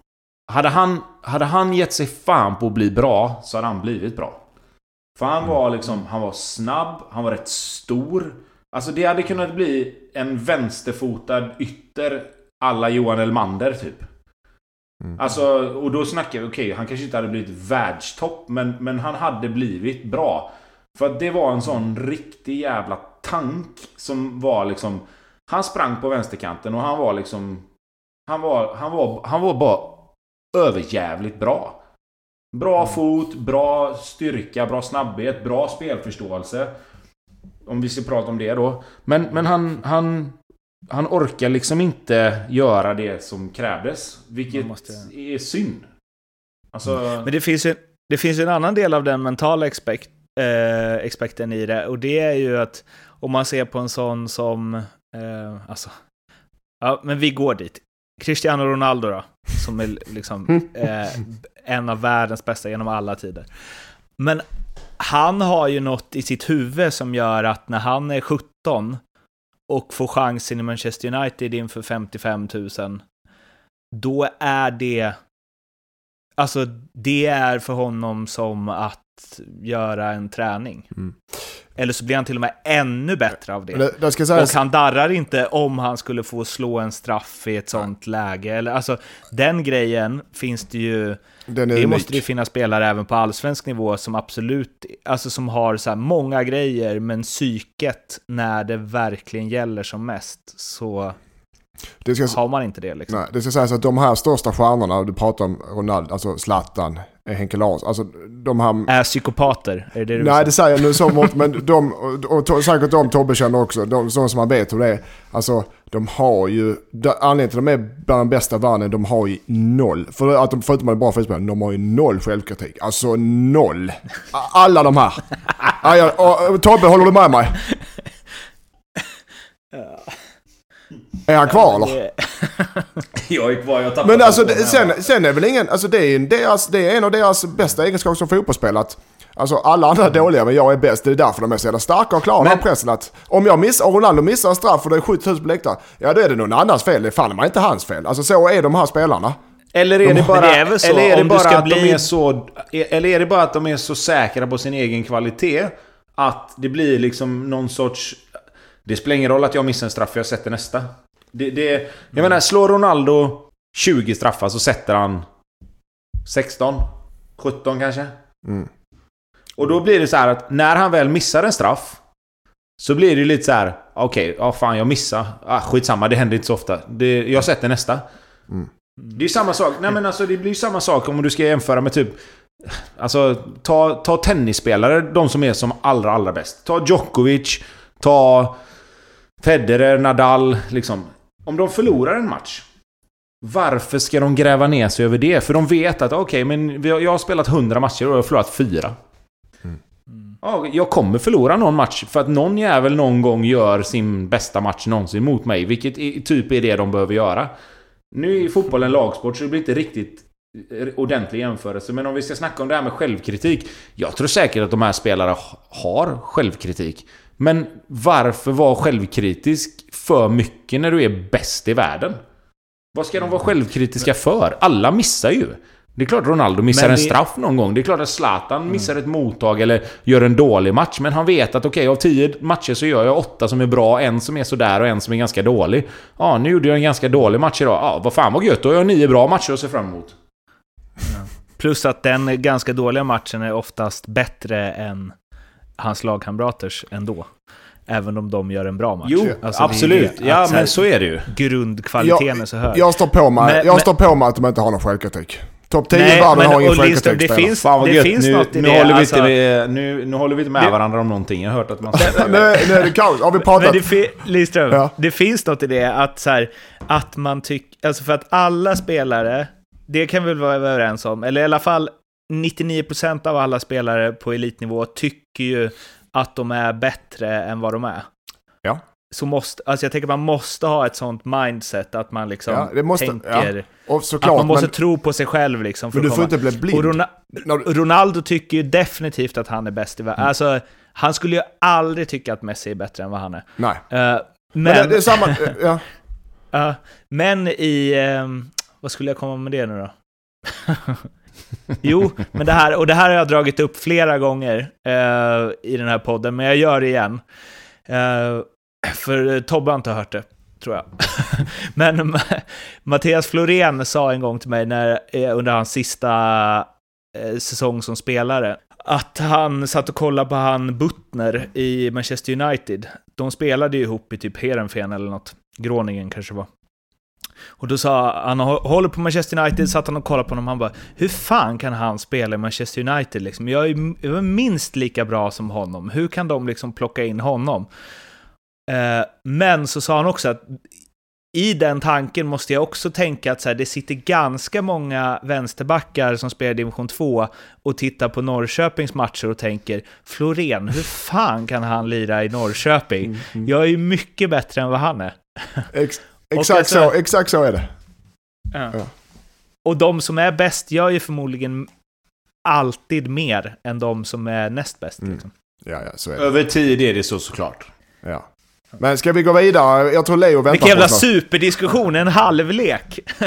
Hade han, hade han gett sig fan på att bli bra så hade han blivit bra. För han var liksom, han var snabb, han var rätt stor. Alltså det hade kunnat bli en vänsterfotad ytter alla Johan Elmander typ. Mm. Alltså, och då snackar vi, okej, han kanske inte hade blivit världstopp, men, men han hade blivit bra. För att det var en sån riktig jävla tank som var liksom... Han sprang på vänsterkanten och han var liksom... Han var, han var, han var bara överjävligt bra. Bra fot, bra styrka, bra snabbhet, bra spelförståelse. Om vi ska prata om det då. Men, men han, han, han orkar liksom inte göra det som krävdes. Vilket måste- är synd. Alltså... Men det finns ju det finns ju en annan del av den mentala expekt, eh, experten i det, och det är ju att om man ser på en sån som, eh, alltså, ja, men vi går dit. Cristiano Ronaldo då, som är liksom eh, en av världens bästa genom alla tider. Men han har ju något i sitt huvud som gör att när han är 17 och får chansen i Manchester United inför 55 000, då är det Alltså, det är för honom som att göra en träning. Mm. Eller så blir han till och med ännu bättre av det. Det, det ska Och sägas, han darrar inte om han skulle få slå en straff i ett sånt läge. Eller, alltså, den grejen finns det ju... den Det måste det finnas spelare även på allsvensk nivå som absolut, alltså som har så här många grejer, men psyket när det verkligen gäller som mest, så det ska, har man inte det liksom. Nej, det ska sägas att de här största stjärnorna, du pratar om Ronaldo, alltså Zlatan, Henke Larsson, alltså de här... Är psykopater? Är det det du Nej det säger jag nu så mått, men de, och, och säkert de Tobbe känner också, de, som man vet hur det är. Alltså de har ju, anledningen till att de är bland de bästa i världen, de har ju noll. För att de, förutom att de är bra fotbollsspelare, de har ju noll självkritik. Alltså noll. Alla de här. Och, och, Tobbe, håller du med mig? Är han kvar eller? Jag är kvar, jag tappade Men alltså sen, sen är väl ingen, alltså det är, en deras, det är en av deras bästa egenskaper som fotbollsspelare. Alltså alla andra är dåliga men jag är bäst. Det är därför de är så jävla starka och klarar den här pressen. Att om jag missar, Ronaldo missar en straff och det är 7000 på läktaren. Ja då är det någon annans fel. Det är fan inte hans fel. Alltså så är de här spelarna. Eller är det Men bara, det är så, eller är det bara att de bli- är så... Eller är det bara att de är så säkra på sin egen kvalitet att det blir liksom någon sorts... Det spelar ingen roll att jag missar en straff, för jag sätter nästa. Det, det, jag menar, slår Ronaldo 20 straffar så sätter han 16? 17 kanske? Mm. Och då blir det så här att när han väl missar en straff så blir det lite så här, okej, ja fan jag missar. Ah, skitsamma, det händer inte så ofta. Det, jag sätter nästa. Det är samma sak. Nej men alltså det blir ju samma sak om du ska jämföra med typ... Alltså ta, ta tennisspelare, de som är som allra allra bäst. Ta Djokovic, ta Federer, Nadal, liksom. Om de förlorar en match. Varför ska de gräva ner sig över det? För de vet att okej, men vi har, jag har spelat 100 matcher och jag har förlorat fyra. Ja, jag kommer förlora någon match för att någon jävel någon gång gör sin bästa match någonsin mot mig. Vilket i, typ är det de behöver göra. Nu är fotboll en lagsport så det blir inte riktigt ordentlig jämförelse. Men om vi ska snacka om det här med självkritik. Jag tror säkert att de här spelarna ha- har självkritik. Men varför vara självkritisk för mycket när du är bäst i världen? Vad ska de vara självkritiska för? Alla missar ju. Det är klart Ronaldo missar Men en det- straff någon gång. Det är klart att Zlatan missar ett mottag eller gör en dålig match. Men han vet att okej, av 10 matcher så gör jag åtta som är bra, en som är sådär och en som är ganska dålig. Ja, nu gjorde jag en ganska dålig match idag. Ja, vad fan vad gött. Då har jag nio bra matcher att se fram emot. Plus att den ganska dåliga matchen är oftast bättre än hans lagkamraters ändå. Även om de gör en bra match. Jo, Alltså, det är absolut. det, Ja, att så här, men så är det ju. Grundkvaliteten är så hög. Jag står på mig, Men- jag men- står på mig att de inte har någon självkritik. Topp 10 i Nej, världen men- har ingen Lindström, det självkritik finns, Fan vad det gött. finns nu, något i nu, det. håller vi alltså, inte med, nu, nu håller vi inte med Det- varandra om någonting. Jag har hört att man... nu, nu är det kaos. Har vi pratat? Men det, fi- Lidström, Ja. det finns något i det att, så här, att man tycker, alltså för att alla spelare, det kan vi väl vara överens om, eller i alla fall 99% av alla spelare på elitnivå tycker ju att de är bättre än vad de är. Ja. Så måste, alltså jag tänker man måste ha ett sånt mindset att man liksom Ja, måste- tänker, att såklart, man måste men, tro på sig själv liksom. Men du att får inte bli blind. Rona- Ronaldo tycker ju definitivt att han är bäst i världen. Mm. Alltså, han skulle ju aldrig tycka att Messi är bättre än vad han är. Nej. Eh, Men, men, det, det är samma... eh, Ja. Ja, men i... ehm, vad skulle jag komma med det nu då? jo, men det här, och det här har jag dragit upp flera gånger eh, i den här podden, men jag gör det igen. Eh, för Tobbe har inte hört det, tror jag. men Mattias Florén sa en gång till mig när, eh, under hans sista eh, säsong som spelare, att han satt och kollade på han Butner i Manchester United. De spelade ju ihop i typ Heerenveen eller något. Groningen kanske var. Och då sa han, han håller på Manchester United, satt han och kollade på honom, han bara Hur fan kan han spela i Manchester United liksom? Jag är, jag är minst lika bra som honom, hur kan de liksom plocka in honom? Eh, men så sa han också att i den tanken måste jag också tänka att så här, det sitter ganska många vänsterbackar som spelar division 2 och tittar på Norrköpings matcher och tänker Florén, hur fan kan han lira i Norrköping? Jag är ju mycket bättre än vad han är. Exakt, så, exakt så är det. Ja. Ja. Och de som är bäst gör ju förmodligen alltid mer än de som är näst bäst. Mm. Liksom. Ja, ja, så är det. Över tid är det så såklart. Ja. Men ska vi gå vidare? Jag tror Leo väntar Vilken på jävla oss. superdiskussion, en halvlek!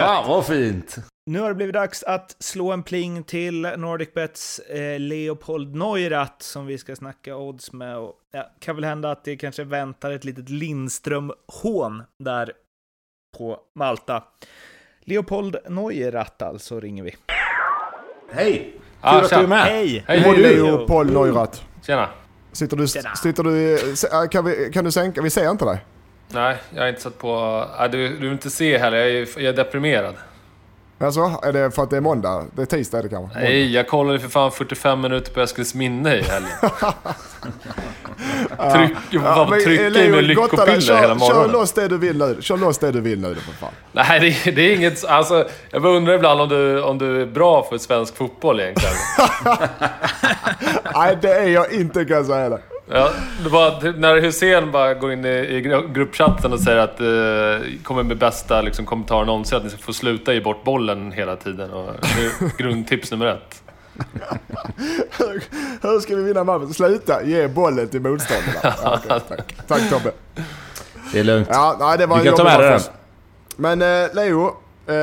Fan vad fint! Nu har det blivit dags att slå en pling till NordicBets eh, Leopold Neurath som vi ska snacka odds med. Och, ja, kan väl hända att det kanske väntar ett litet Lindström-hån där på Malta. Leopold Neurath alltså ringer vi. Hej! Kul Ah, att du är med. Hej! Hej, Hej hej, Leo Paul Neurath. Tjena. Sitter du... Tjena. Sitter du se- kan, vi, kan du sänka? Vi ser inte dig. Nej, jag har inte satt på... Ah, du, du vill inte se heller, jag är, jag är deprimerad. Alltså, är det för att det är måndag? Det är tisdag är det kanske? Nej, jag kollade för fan 45 minuter på Eskils minne i helgen. Tryck, fan men, trycka eh, i mig Leo, lyckopiller Kör- hela Kör morgonen. loss det du vill nu. Kör loss det du vill nu för fan. Nej, det, är- det är inget... Alltså, jag bara undrar ibland om du, om du är bra för svensk fotboll egentligen. Nej, det är jag inte kan jag säga det. Ja, det var, när Hussein bara går in i, i gru- gruppchatten och säger att eh, kommer med bästa liksom, kommentaren någonsin, att ni ska få sluta ge bort bollen hela tiden. Och det är grundtips nummer ett. Hur- Hur ska vi vinna matchen? Sluta ge bollen till motståndarna. Ja, okej, tack. tack Tobbe. Det är lugnt. Ja, nej, det var Du kan ta med dig den. Men eh, Leo, eh,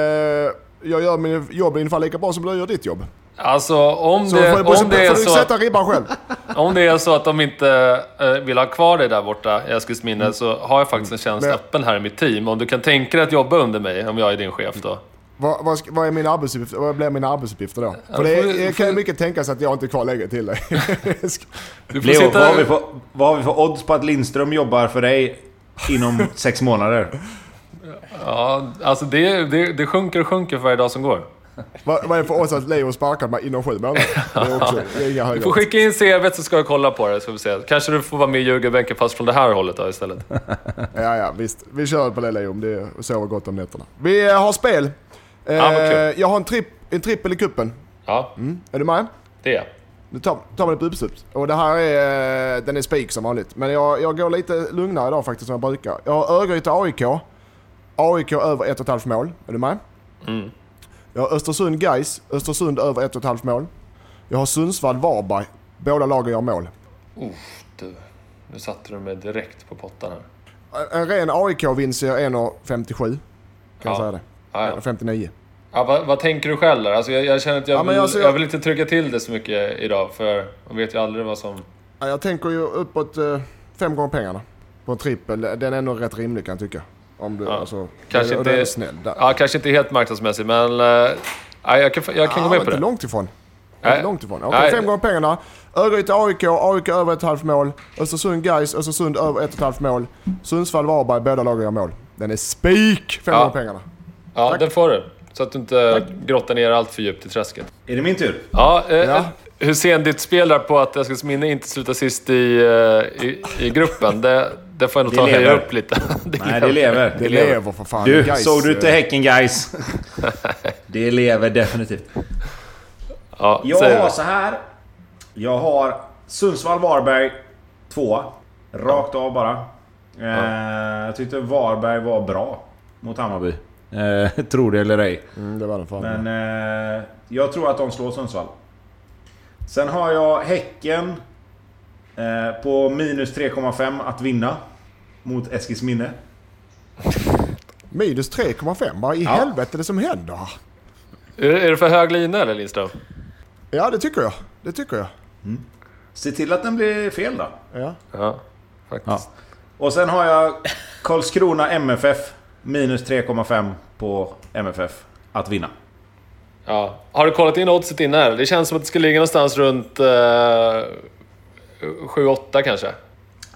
jag gör min jobb ungefär lika bra som du gör ditt jobb. Alltså om Så det, får, du- om det är får du så sätta ribban själv. om det är så att de inte eh, vill ha kvar dig där borta i Eskilsminne så har jag faktiskt en tjänst Men- öppen här i mitt team. Om du kan tänka dig att jobba under mig, om jag är din chef då. Vad, vad, vad, är min arbetsuppgift, vad blir mina arbetsuppgifter då? För det, är- kan ju mycket tänkas att jag inte är kvar längre till dig. Leo, sitta... vad har, vi för, vad har vi för odds på att Lindström jobbar för dig inom sex månader? Ja, alltså det, det, det sjunker och sjunker för varje dag som går. Vad, vad är det för oss att Leo sparkar mig inom sju månader? Det är också det är inga Du får skicka in CVt så ska jag kolla på det, så vi se. Kanske du får vara med i Djurgårdsbänken fast från det här hållet då istället. Ja, ja, visst. Vi kör på det Leo, om det och sover gott om nätterna. Vi eh, har spel. Eh, Ja, kul. jag har en, tripp, en trippel i kuppen. Ja, Mm. Är du med? det är Nu tar, tar vi ett beslut. Och det här är, eh, den är spik som vanligt. Men jag, jag går lite lugnare idag faktiskt som jag brukar. Jag har Örgryte AIK. AIK över 1,5 mål. Är du med? Mm. Jag har Östersund Gais. Östersund över 1,5 mål. Jag har Sundsvall Varberg. Båda lagen gör mål. Uff, du. Nu satte du mig direkt på pottan här. En- En ren AIK-vinst är 1,57. Kan jag Ja. säga det. Ja, ja. 59. Ja, vad, vad tänker du själv där? Alltså jag, jag känner att jag, Ja, vill, alltså jag- jag vill inte trycka till det så mycket idag, för man vet ju aldrig vad som... Ja, Jag tänker ju uppåt eh, fem gånger pengarna. På en trippel. Den är nog rätt rimlig kan jag tycka. Om du, Ja. alltså, Kanske och inte- är snäll. Där. Ja, kanske inte helt marknadsmässigt, men... eh, Ja, jag kan, jag kan gå med på inte det. långt ifrån. Nej. Inte långt ifrån. Okej, Nej. fem gånger pengarna. Örgryte AIK, AIK över ett halvt mål. Östersund Gais, Östersund över ett och ett halvt mål. Sundsvall Varberg, båda lagen gör mål. Den är spik! Fem Ja. gånger pengarna. Ja, Tack. den får du. Så att du inte grottar ner allt för djupt i träsket. Är det min tur? Ja, eh, Ja. hur ser ditt spel där på att Eskilsminne inte slutar sist i, eh, i, i gruppen? Det, det får jag nog Det ta och höja lever. upp lite. Det Nej, det lever. Det lever för fan. Du, Gais, såg du inte Häcken guys? Det lever definitivt. Ja, Jag har det. så här. Jag har Sundsvall-Varberg 2. Rakt av bara. Eh, jag tyckte Varberg var bra mot Hammarby. Eh, tror det eller ej. Mm, det var den fan. Men eh, jag tror att de slår Sundsvall. Sen har jag Häcken på minus 3,5 att vinna. Mot Eskilsminne. Minus 3,5. Vad i Ja. helvete är det som händer? Är, är det för hög lina eller Lindström? Ja, det tycker jag. Det tycker jag. Se till att den blir fel då. Ja. Ja, faktiskt. Och sen har jag Karlskrona MFF minus 3,5 på MFF att vinna. Ja. Har du kollat in oddset innan? Det känns som att det skulle ligga någonstans runt eh, 7-8 kanske.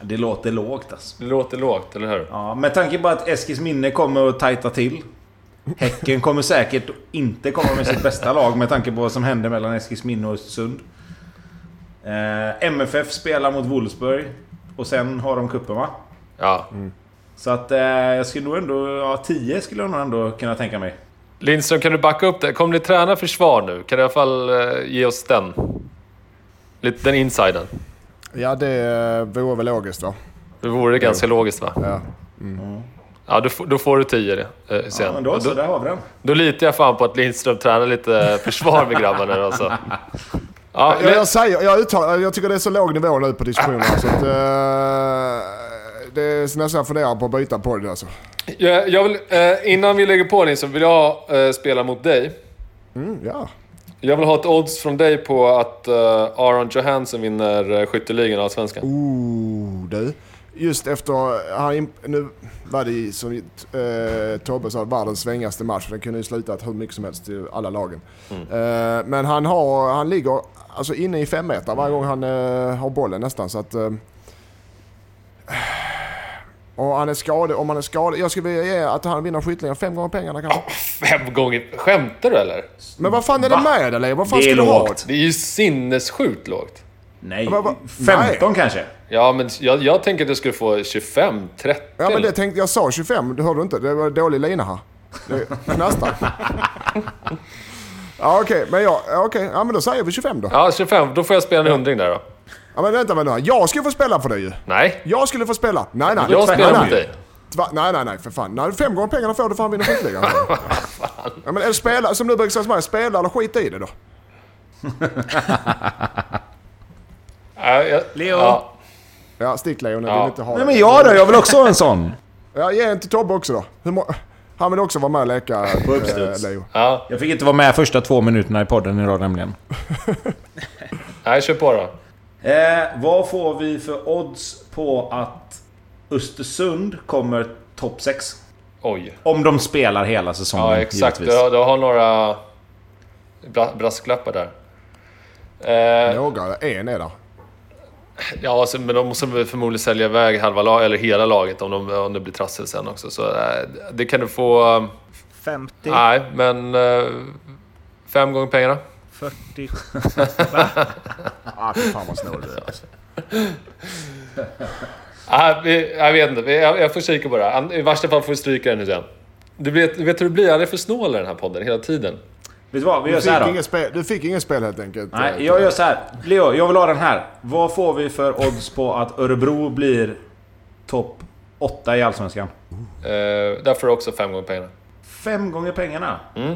Det låter lågt alltså. Det låter lågt, eller hur? Ja, med tanke på att Eskilsminne kommer att tajta till. Häcken kommer säkert inte komma med sitt bästa lag med tanke på vad som hände mellan Eskilsminne och Östersund. Eh, MFF spelar mot Wolfsburg. Och sen har de cupen va? Ja. Så att eh, jag skulle nog ändå... Ja, 10 skulle jag nog ändå kunna tänka mig. Lindström, kan du backa upp det? Kommer ni träna försvar nu? Kan du i alla fall eh, ge oss den? Lite den insiden. Ja, det vore väl logiskt va? Det vore det ganska logiskt va? Ja. Ja, då, får- då får du 10 eh, sen. Ja, men då så, då, där har vi den. då litar jag fan på att Lindström tränar lite försvar med grabbarna nu alltså. Ja, Jag, jag, säger, jag, uttalar, jag tycker det är så låg nivå nu på diskussionerna så att... Eh, det är nästan jag funderar på att byta på det alltså. jag, jag vill, eh, innan vi lägger på Lindström vill jag eh, spela mot dig. Mm, ja. Jag vill ha ett odds från dig på att eh, Aron Johansson vinner uh, skytteligan av Svenskan. Ooh, du. Just efter, han, nu var det ju som eh, Tobbe sa, världens svängaste match. Den kunde ju slutat hur mycket som helst till alla lagen. Eh, men han, har, han ligger alltså inne i fem meter varje gång han eh, har bollen nästan. Så att, eh, och han är skadad, om han är skadad. Jag skulle vilja ge att han vinner skytteligan fem gånger pengarna kanske. Fem gånger? Skämtar du eller? Men vad fan är det Va? med eller? Vad fan Det är ska du ha? lågt. Det är ju sinnessjukt lågt. Nej, Men vad- 15 kanske? Ja, men jag, jag tänker att du skulle få 25, 30. Ja men det tänkte jag sa 25, du hörde inte? Det var dålig lina här. Det knastrar. ja okej, men ja, okej. Ja men då säger vi 25 då. Ja, 25. Då får jag spela en hundring där då. Ja men vänta, vänta. Jag ska få spela för dig ju. Nej, Jag skulle få spela. Nej nej. jag spelar nej, mot dig. Tva- Nej nej nej för fan. Nej, fem gånger pengarna får du för han vinner skytteligan. ja men spela, som du brukar säga till mig, spela eller skit i det då. Jag, Leo. Ja, Ja stick Leon, jag Ja. vill inte ha Nej men jag då? Jag vill också ha en sån. Ja ge en till Tobbe också då. Hur må- han vill också vara med och leka, På eh, uppstuds. Leo. ja. Jag fick inte vara med första två minuterna i podden idag nämligen. Nej, kör på då. Eh, vad får vi för odds på att Östersund kommer topp 6? Oj. Om de spelar hela säsongen Ja, exakt. Du, har- du har några bra, brasklappar där. Eh, Några, en är där. ja, så, men de måste förmodligen sälja iväg halva lag, eller hela laget om, de, om det blir trassel sen också. Så eh, det kan du få... eh, 50, Nej, men... Eh, fem gånger pengarna. 40. Ah, fy fan vad snål du är alltså. Ah, vi, jag vet inte, Vi- jag, jag får kika på det. här. I värsta fall får vi stryka den nu sen. Du vet, du vet hur det blir, jag är för snål i den här podden hela tiden. Vet du vad? Vi gör så här fick, då. spel, du fick inget spel helt enkelt. Nej, jag gör så här. Leo, jag vill ha den här. Vad får vi för odds på att Örebro blir topp 8 i Allsvenskan? Uh, där får du också fem gånger pengarna. Fem gånger pengarna. Mm.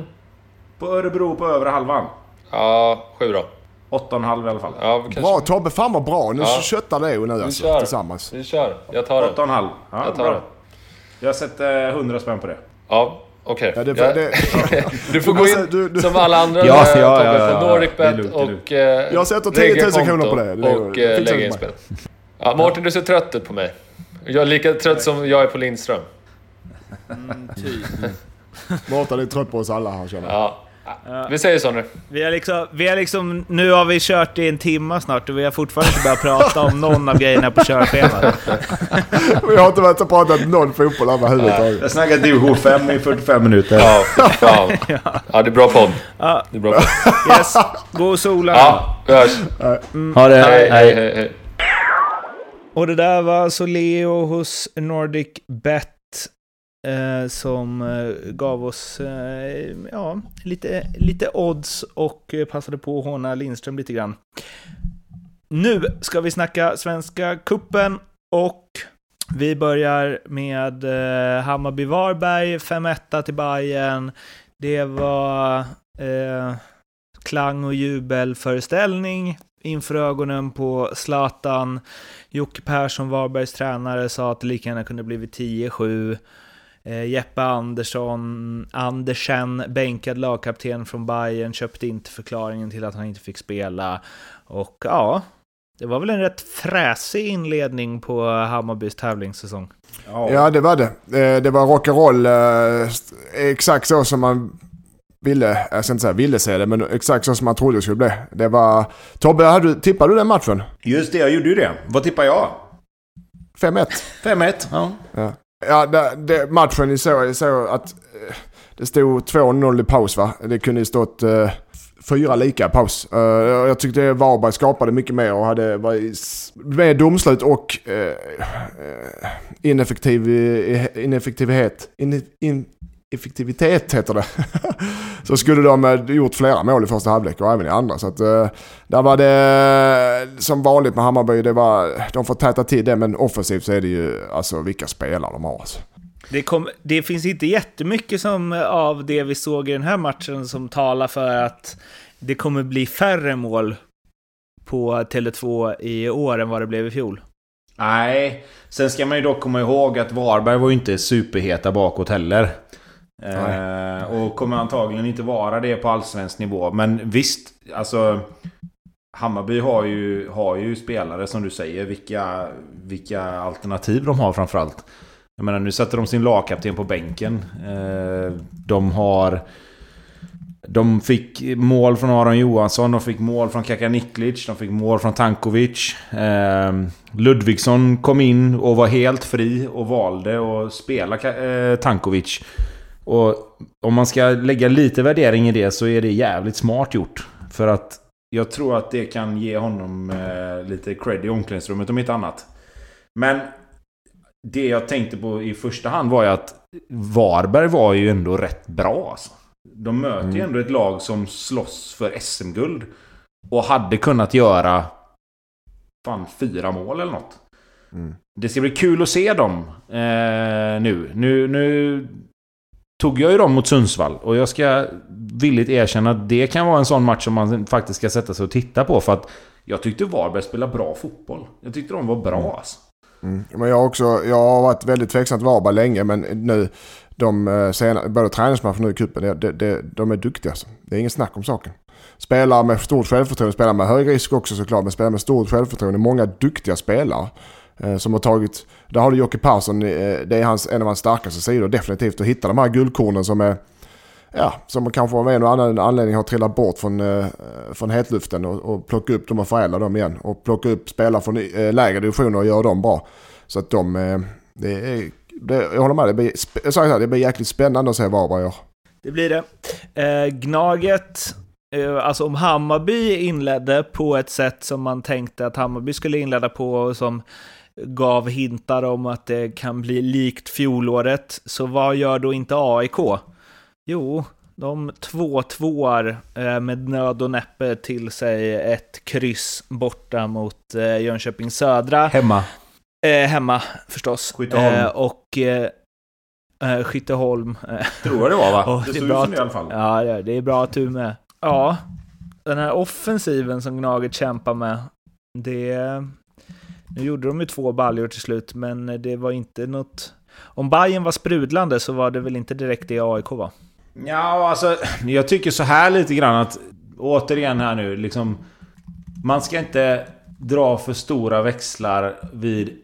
På Örebro på övre halvan. Ja, sju då. 8,5 i alla fall. Ja, vi kanske... Bra Tobbe, fan vad bra. Nu Ja. köttar Leo nu Vi alltså, kör. tillsammans. Vi kör. Jag tar den. 8,5. Ja, Jag tar bra. den. Jag sätter 100 spänn på det. Ja, okej. Ja, det, Jag- det, Du får gå in Du- du- som alla andra Ja, eh, ja, Tobbe, ja, ja, på ja. NordicBet Det det och eh, Jag sätter 10 000 lägga kronor på det. Det och det eh, jag in spel. Ja, Martin, du ser trött ut på mig. Jag är lika trött som jag är på Lindström. Mm, typ. Mårten är trött på oss alla här känner jag. Ja. Vi säger så nu. Vi har, liksom, vi har liksom, nu har vi kört i en timma snart och vi har fortfarande inte börjat prata om någon av grejerna på körschemat. Vi har inte varit och pratat noll fotboll överhuvudtaget. Jag snackade division 5 i 45 minuter. Ja, fan. Ja, det är bra podd. Ja, Det är bra podd. yes. God sola. Ja, vi hörs. Ha det. Hej, hej, hej. hej. Och det där var alltså Leo hos Nordic Bet eh, som eh, gav oss eh, ja, lite, lite odds och eh, passade på att håna Lindström lite grann. Nu ska vi snacka Svenska Kuppen och vi börjar med eh, Hammarby-Varberg, 5-1 till Bayern. Det var eh, klang och jubelföreställning inför ögonen på Zlatan. Jocke Persson, Varbergs tränare, sa att det lika gärna kunde blivit 10-7. Eh, Jeppe Andersson, Andersen, bänkad lagkapten från Bayern, köpte inte förklaringen till att han inte fick spela. Och ja, det var väl en rätt fräsig inledning på Hammarbys tävlingssäsong. Ja, det var det. Eh, Det var rock'n'roll. eh, Exakt så som man ville, jag ska inte säga ville se det, men exakt så som man trodde det skulle bli. Det var... Tobbe, hade du, tippade du den matchen? Just det, jag gjorde ju det. Vad tippar jag? 5-1. 5-1. Ja. Ja, ja det, det, matchen i så, är så att eh, det stod 2-0 i paus va? Det kunde ju stått eh, fyra lika i paus. Uh, jag tyckte Varberg skapade mycket mer och hade varit med mer domslut och uh, ineffektiv, ineffektivitet. In, in, effektivitet heter det. så skulle de eh, gjort flera mål i första halvlek och även i andra. Så att, eh, där var det som vanligt med Hammarby. Det var, de får täta till det men offensivt så är det ju alltså vilka spelare de har. Alltså. Det, kom, det finns inte jättemycket som, av det vi såg i den här matchen som talar för att det kommer bli färre mål på Tele2 i år än vad det blev i fjol. Nej, sen ska man ju dock komma ihåg att Varberg var ju inte superheta bakåt heller. Eh, och kommer antagligen inte vara det på allsvensk nivå. Men visst, alltså... Hammarby har ju, har ju spelare som du säger. Vilka, vilka alternativ de har framförallt. Jag menar nu sätter de sin lagkapten på bänken. Eh, de har... De fick mål från Aron Johansson, de fick mål från Kakaniklic, de fick mål från Tankovic. Eh, Ludvigsson kom in och var helt fri och valde att spela eh, Tankovic. Och om man ska lägga lite värdering i det så är det jävligt smart gjort. För att jag tror att det kan ge honom eh, lite cred i omklädningsrummet om inte annat. Men det jag tänkte på i första hand var ju att Varberg var ju ändå rätt bra alltså. De möter ju ändå ett lag som slåss för SM-guld. Och hade kunnat göra fan fyra mål eller något. Mm. Det ska bli kul att se dem eh, nu. nu. Nu tog jag ju dem mot Sundsvall och jag ska villigt erkänna att det kan vara en sån match som man faktiskt ska sätta sig och titta på för att jag tyckte Varberg spelade bra fotboll. Jag tyckte de var bra alltså. Mm. Men jag, också, jag har varit väldigt tveksam till Varberg länge men nu, de eh, sena, både träningsmatcher och nu i cupen, det, det, det, de är duktiga alltså. Det är ingen snack om saken. Spelar med stort självförtroende, spelar med hög risk också såklart, men spelar med stort självförtroende. Många duktiga spelare Eh, som har tagit, där har du Jocke Persson, eh, det är hans, en av hans starkaste sidor definitivt. Att hitta de här guldkornen som är Ja, som kanske av en och annan anledning har trillat bort från, eh, från hetluften och, och plocka upp dem och förädla dem igen. Och plocka upp spelare från lägre divisioner och göra dem bra. Så att de, det är, det, jag håller med, det blir, jag sa här, det blir jäkligt spännande att se Varberg i gör. Det blir det. Eh, Gnaget, alltså om Hammarby inledde på ett sätt som man tänkte att Hammarby skulle inleda på och som gav hintar om att det kan bli likt fjolåret, så vad gör då inte AIK? Jo, de två tvåar eh, med nöd och näppe till sig ett kryss borta mot eh, Jönköping Södra. Hemma. Eh, hemma förstås. Skytteholm. Eh, och eh, eh, Skytteholm. Eh, Tror jag det var va? Det det såg ut som i alla fall. Ja, det är bra att du med. Ja, den här offensiven som Gnaget kämpar med, det... Nu gjorde de ju två baljor till slut, men det var inte något... Om Bayern var sprudlande så var det väl inte direkt det AIK var. Ja, alltså jag tycker så här lite grann att återigen här nu liksom man ska inte dra för stora växlar vid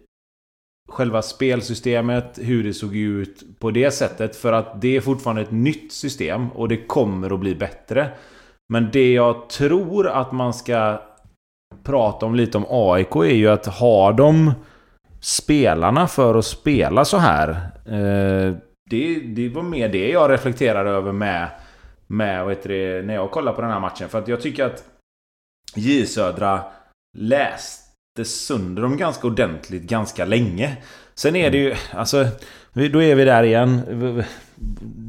själva spelsystemet, hur det såg ut på det sättet. För att det är fortfarande ett nytt system och det kommer att bli bättre. Men det jag tror att man ska prata om lite om AIK är ju att har de spelarna för att spela så här. Eh, det, det var mer det jag reflekterade över med, med vad heter det, när jag kollade på den här matchen. För att jag tycker att J Södra läste sönder dem ganska ordentligt ganska länge. Sen är det ju, alltså, då är vi där igen.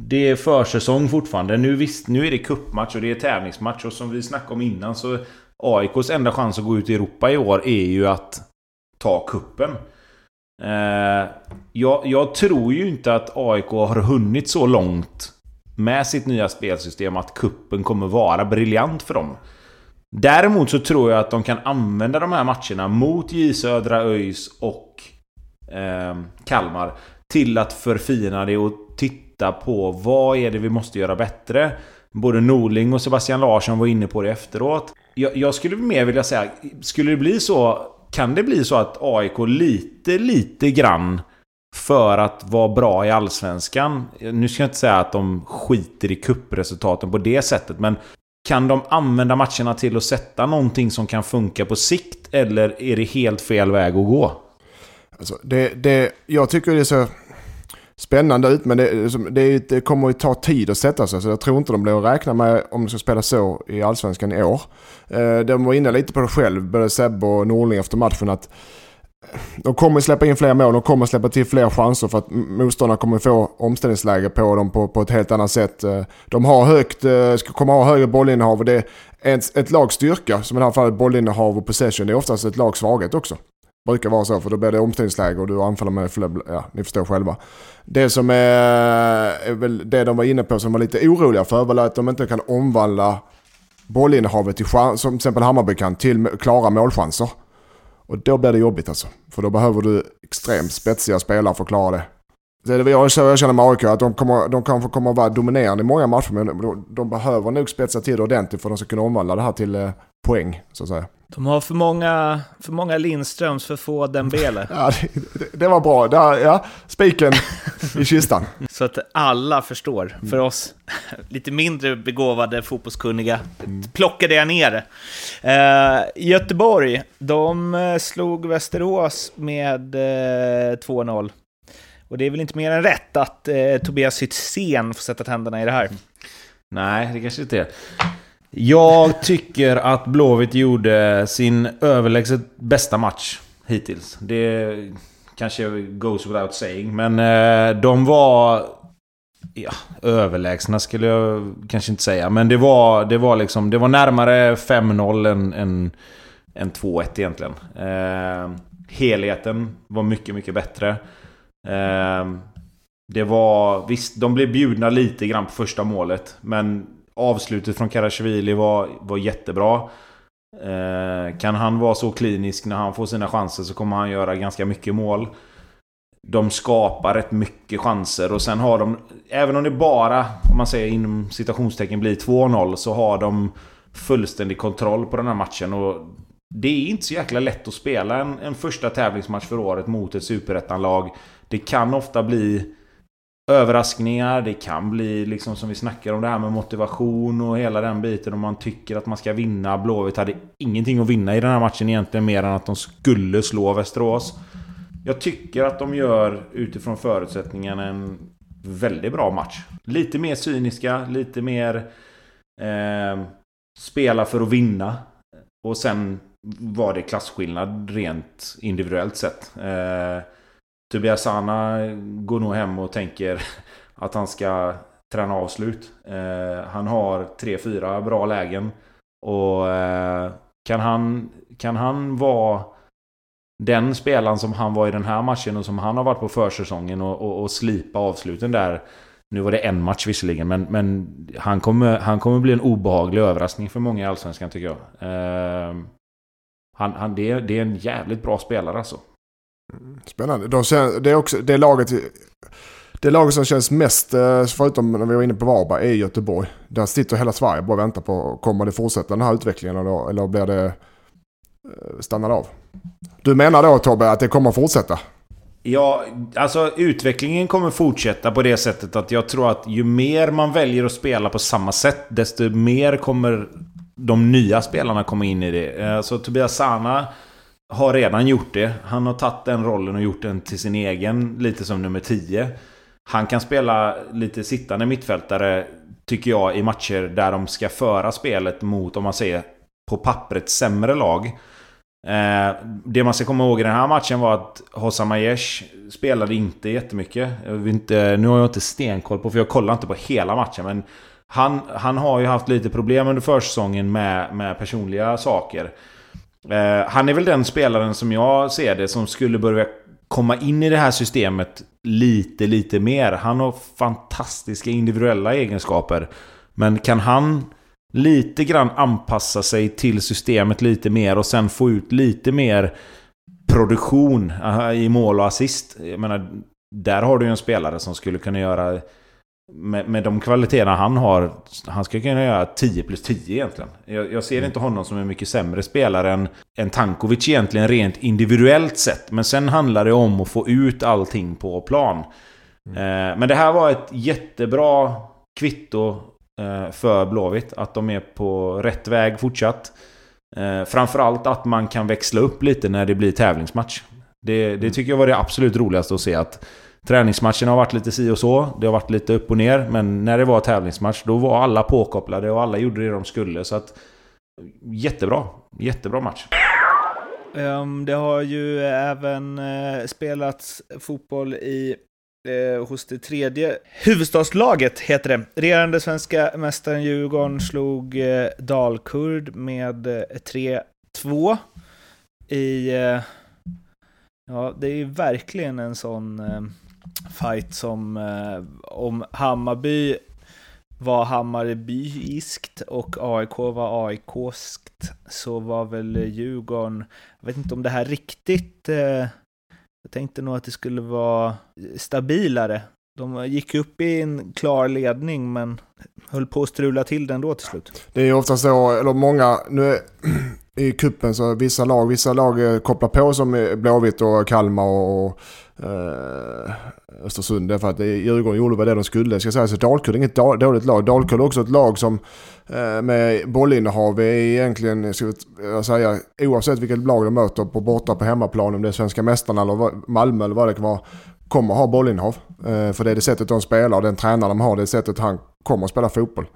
Det är försäsong fortfarande. Nu, visst, nu är det kuppmatch och det är tävlingsmatch och som vi snackade om innan så AIKs enda chans att gå ut i Europa i år är ju att ta kuppen. Eh, jag, jag, tror ju inte att AIK har hunnit så långt med sitt nya spelsystem att kuppen kommer vara briljant för dem. Däremot så tror jag att de kan använda de här matcherna mot J Södra, ÖIS och eh, Kalmar till att förfina det och titta på vad är det vi måste göra bättre. Både Norling och Sebastian Larsson var inne på det efteråt. Jag, jag skulle mer vilja säga, skulle det bli så kan det bli så att AIK lite, lite grann för att vara bra i Allsvenskan. Nu ska jag inte säga att de skiter i kuppresultaten på det sättet, men kan de använda matcherna till att sätta någonting som kan funka på sikt? Eller är det helt fel väg att gå? Alltså, det, det, jag tycker det är så spännande ut men det, liksom, det, det kommer ju ta tid att sätta sig. Så jag tror inte de blir att räkna med om de ska spela så i Allsvenskan i år. Eh, de var inne lite på det själv, både Sebbe och Norling efter matchen. att eh, de kommer släppa in fler mål, de kommer släppa till fler chanser för att motståndarna kommer få omställningsläge på dem på, på ett helt annat sätt. Eh, de har högt, kommer ha högre bollinnehav och det är ett, ett lags styrka, som i det här fallet bollinnehav och possession, det är oftast ett lags svaghet också. Brukar vara så, för då blir det omställningsläge och du anfaller med fler, ja, ni förstår själva. Det som är, är väl det de var inne på som var lite oroliga för var att de inte kan omvandla bollinnehavet till, chans, som till exempel Hammarby kan, till klara målchanser. Och då blir det jobbigt alltså. För då behöver du extremt spetsiga spelare för att klara det. Det är det jag, jag känner med AIK, att de, kommer, de kanske kommer att vara dominerande i många matcher, men de, de behöver nog spetsa till det ordentligt för att de ska kunna omvandla det här till eh, poäng, så att säga. De har för många, för många Lindströms, för få Dembele. ja, det, det, var bra. Där, ja, spiken i kistan. Så att alla förstår. För oss lite mindre begåvade fotbollskunniga mm. plockade jag ner det. Uh, Göteborg, de eh, slog Västerås med eh, 2-0. Och det är väl inte mer än rätt att uh, Tobias Hytzén får sätta tänderna i det här. Nej, det kanske inte är. Jag tycker att Blåvitt gjorde sin överlägset bästa match hittills. Det kanske goes without saying, men eh, de var... Ja, överlägsna skulle jag kanske inte säga, men det var, det var liksom... Det var närmare 5-0 än, än, än 2-1 egentligen. Eh, helheten var mycket, mycket bättre. Eh, det var... Visst, de blev bjudna lite grann på första målet, men avslutet från Karasjvili var, var jättebra. Eh, kan han vara så klinisk när han får sina chanser så kommer han göra ganska mycket mål. De skapar rätt mycket chanser och sen har de, även om det bara, om man säger inom citationstecken blir 2-0, så har de fullständig kontroll på den här matchen. Och det är inte så jäkla lätt att spela en, en första tävlingsmatch för året mot ett superettanlag. Det kan ofta bli överraskningar. Det kan bli liksom som vi snackar om det här med motivation och hela den biten. Om man tycker att man ska vinna. Blåvitt hade ingenting att vinna i den här matchen egentligen mer än att de skulle slå Västerås. Jag tycker att de gör utifrån förutsättningarna en väldigt bra match. Lite mer cyniska, lite mer eh, spela för att vinna. Och sen var det klasskillnad rent individuellt sett. Eh, Tobias Sana går nog hem och tänker att han ska träna avslut. Eh, han har tre, fyra bra lägen. Och eh, kan, han, kan han vara den spelaren som han var i den här matchen och som han har varit på försäsongen och, och, och slipa avsluten där. Nu var det en match visserligen, men, men han, kommer, han kommer bli en obehaglig överraskning för många i Allsvenskan tycker jag. Eh, han, han, det, är, det är en jävligt bra spelare alltså. Spännande. De, det, är också, det, laget, det laget som känns mest, eh, förutom när vi var inne på Varberg, är Göteborg. Där sitter hela Sverige bara och väntar på, kommer det fortsätta den här utvecklingen eller, eller blir det eh, stannar av? Du menar då Tobbe att det kommer fortsätta? Ja, alltså utvecklingen kommer fortsätta på det sättet att jag tror att ju mer man väljer att spela på samma sätt, desto mer kommer de nya spelarna komma in i det. Eh, så Tobias Sana har redan gjort det. Han har tagit den rollen och gjort den till sin egen, lite som nummer 10. Han kan spela lite sittande mittfältare, tycker jag, i matcher där de ska föra spelet mot, om man säger, på pappret sämre lag. Eh, det man ska komma ihåg i den här matchen var att Hossam Aiesh spelade inte jättemycket. Jag inte, nu har jag inte stenkoll på, för jag kollar inte på hela matchen. Men han, han har ju haft lite problem under försäsongen med, med personliga saker. Eh, han är väl den spelaren som jag ser det som skulle börja komma in i det här systemet lite, lite mer. Han har fantastiska individuella egenskaper. Men kan han lite grann anpassa sig till systemet lite mer och sen få ut lite mer produktion i mål och assist. Jag menar, där har du ju en spelare som skulle kunna göra med, med de kvaliteterna han har, han skulle kunna göra 10 plus 10 egentligen. Jag, jag ser inte honom som en mycket sämre spelare än, än Tankovic egentligen rent individuellt sett. Men sen handlar det om att få ut allting på plan. Eh, men det här var ett jättebra kvitto eh, för Blåvitt. Att de är på rätt väg fortsatt. Eh, framförallt att man kan växla upp lite när det blir tävlingsmatch. Det, det tycker jag var det absolut roligaste att se. att Träningsmatcherna har varit lite si och så. Det har varit lite upp och ner. Men när det var tävlingsmatch, då var alla påkopplade och alla gjorde det de skulle. Så att... Jättebra. Jättebra match. Ehm, det har ju även eh, spelats fotboll i eh, hos det tredje huvudstadslaget, heter det. Regerande svenska mästaren Djurgården slog eh, Dalkurd med eh, 3-2 i... Eh, ja, det är ju verkligen en sån eh, fight som eh, om Hammarby var Hammarbyiskt och AIK var AIKskt så var väl Djurgården, jag vet inte om det här riktigt, eh, jag tänkte nog att det skulle vara stabilare. De gick upp i en klar ledning men höll på att strula till den då till slut. Det är ju ofta så, eller många, nu är, i kuppen så vissa lag, vissa lag eh, kopplar på som Blåvitt och Kalmar och eh, Östersund. Därför att eh, Djurgården gjorde vad det de skulle. Ska säga så Dalkurd är inget dåligt lag. Dalkurd är också ett lag som eh, med bollinnehav är egentligen, ska jag säga, oavsett vilket lag de möter på borta på hemmaplan, om det är svenska mästarna eller Malmö eller vad det kan vara, kommer ha bollinnehav. Eh, för det är det sättet de spelar och den tränare de har, det är sättet han kommer att spela fotboll.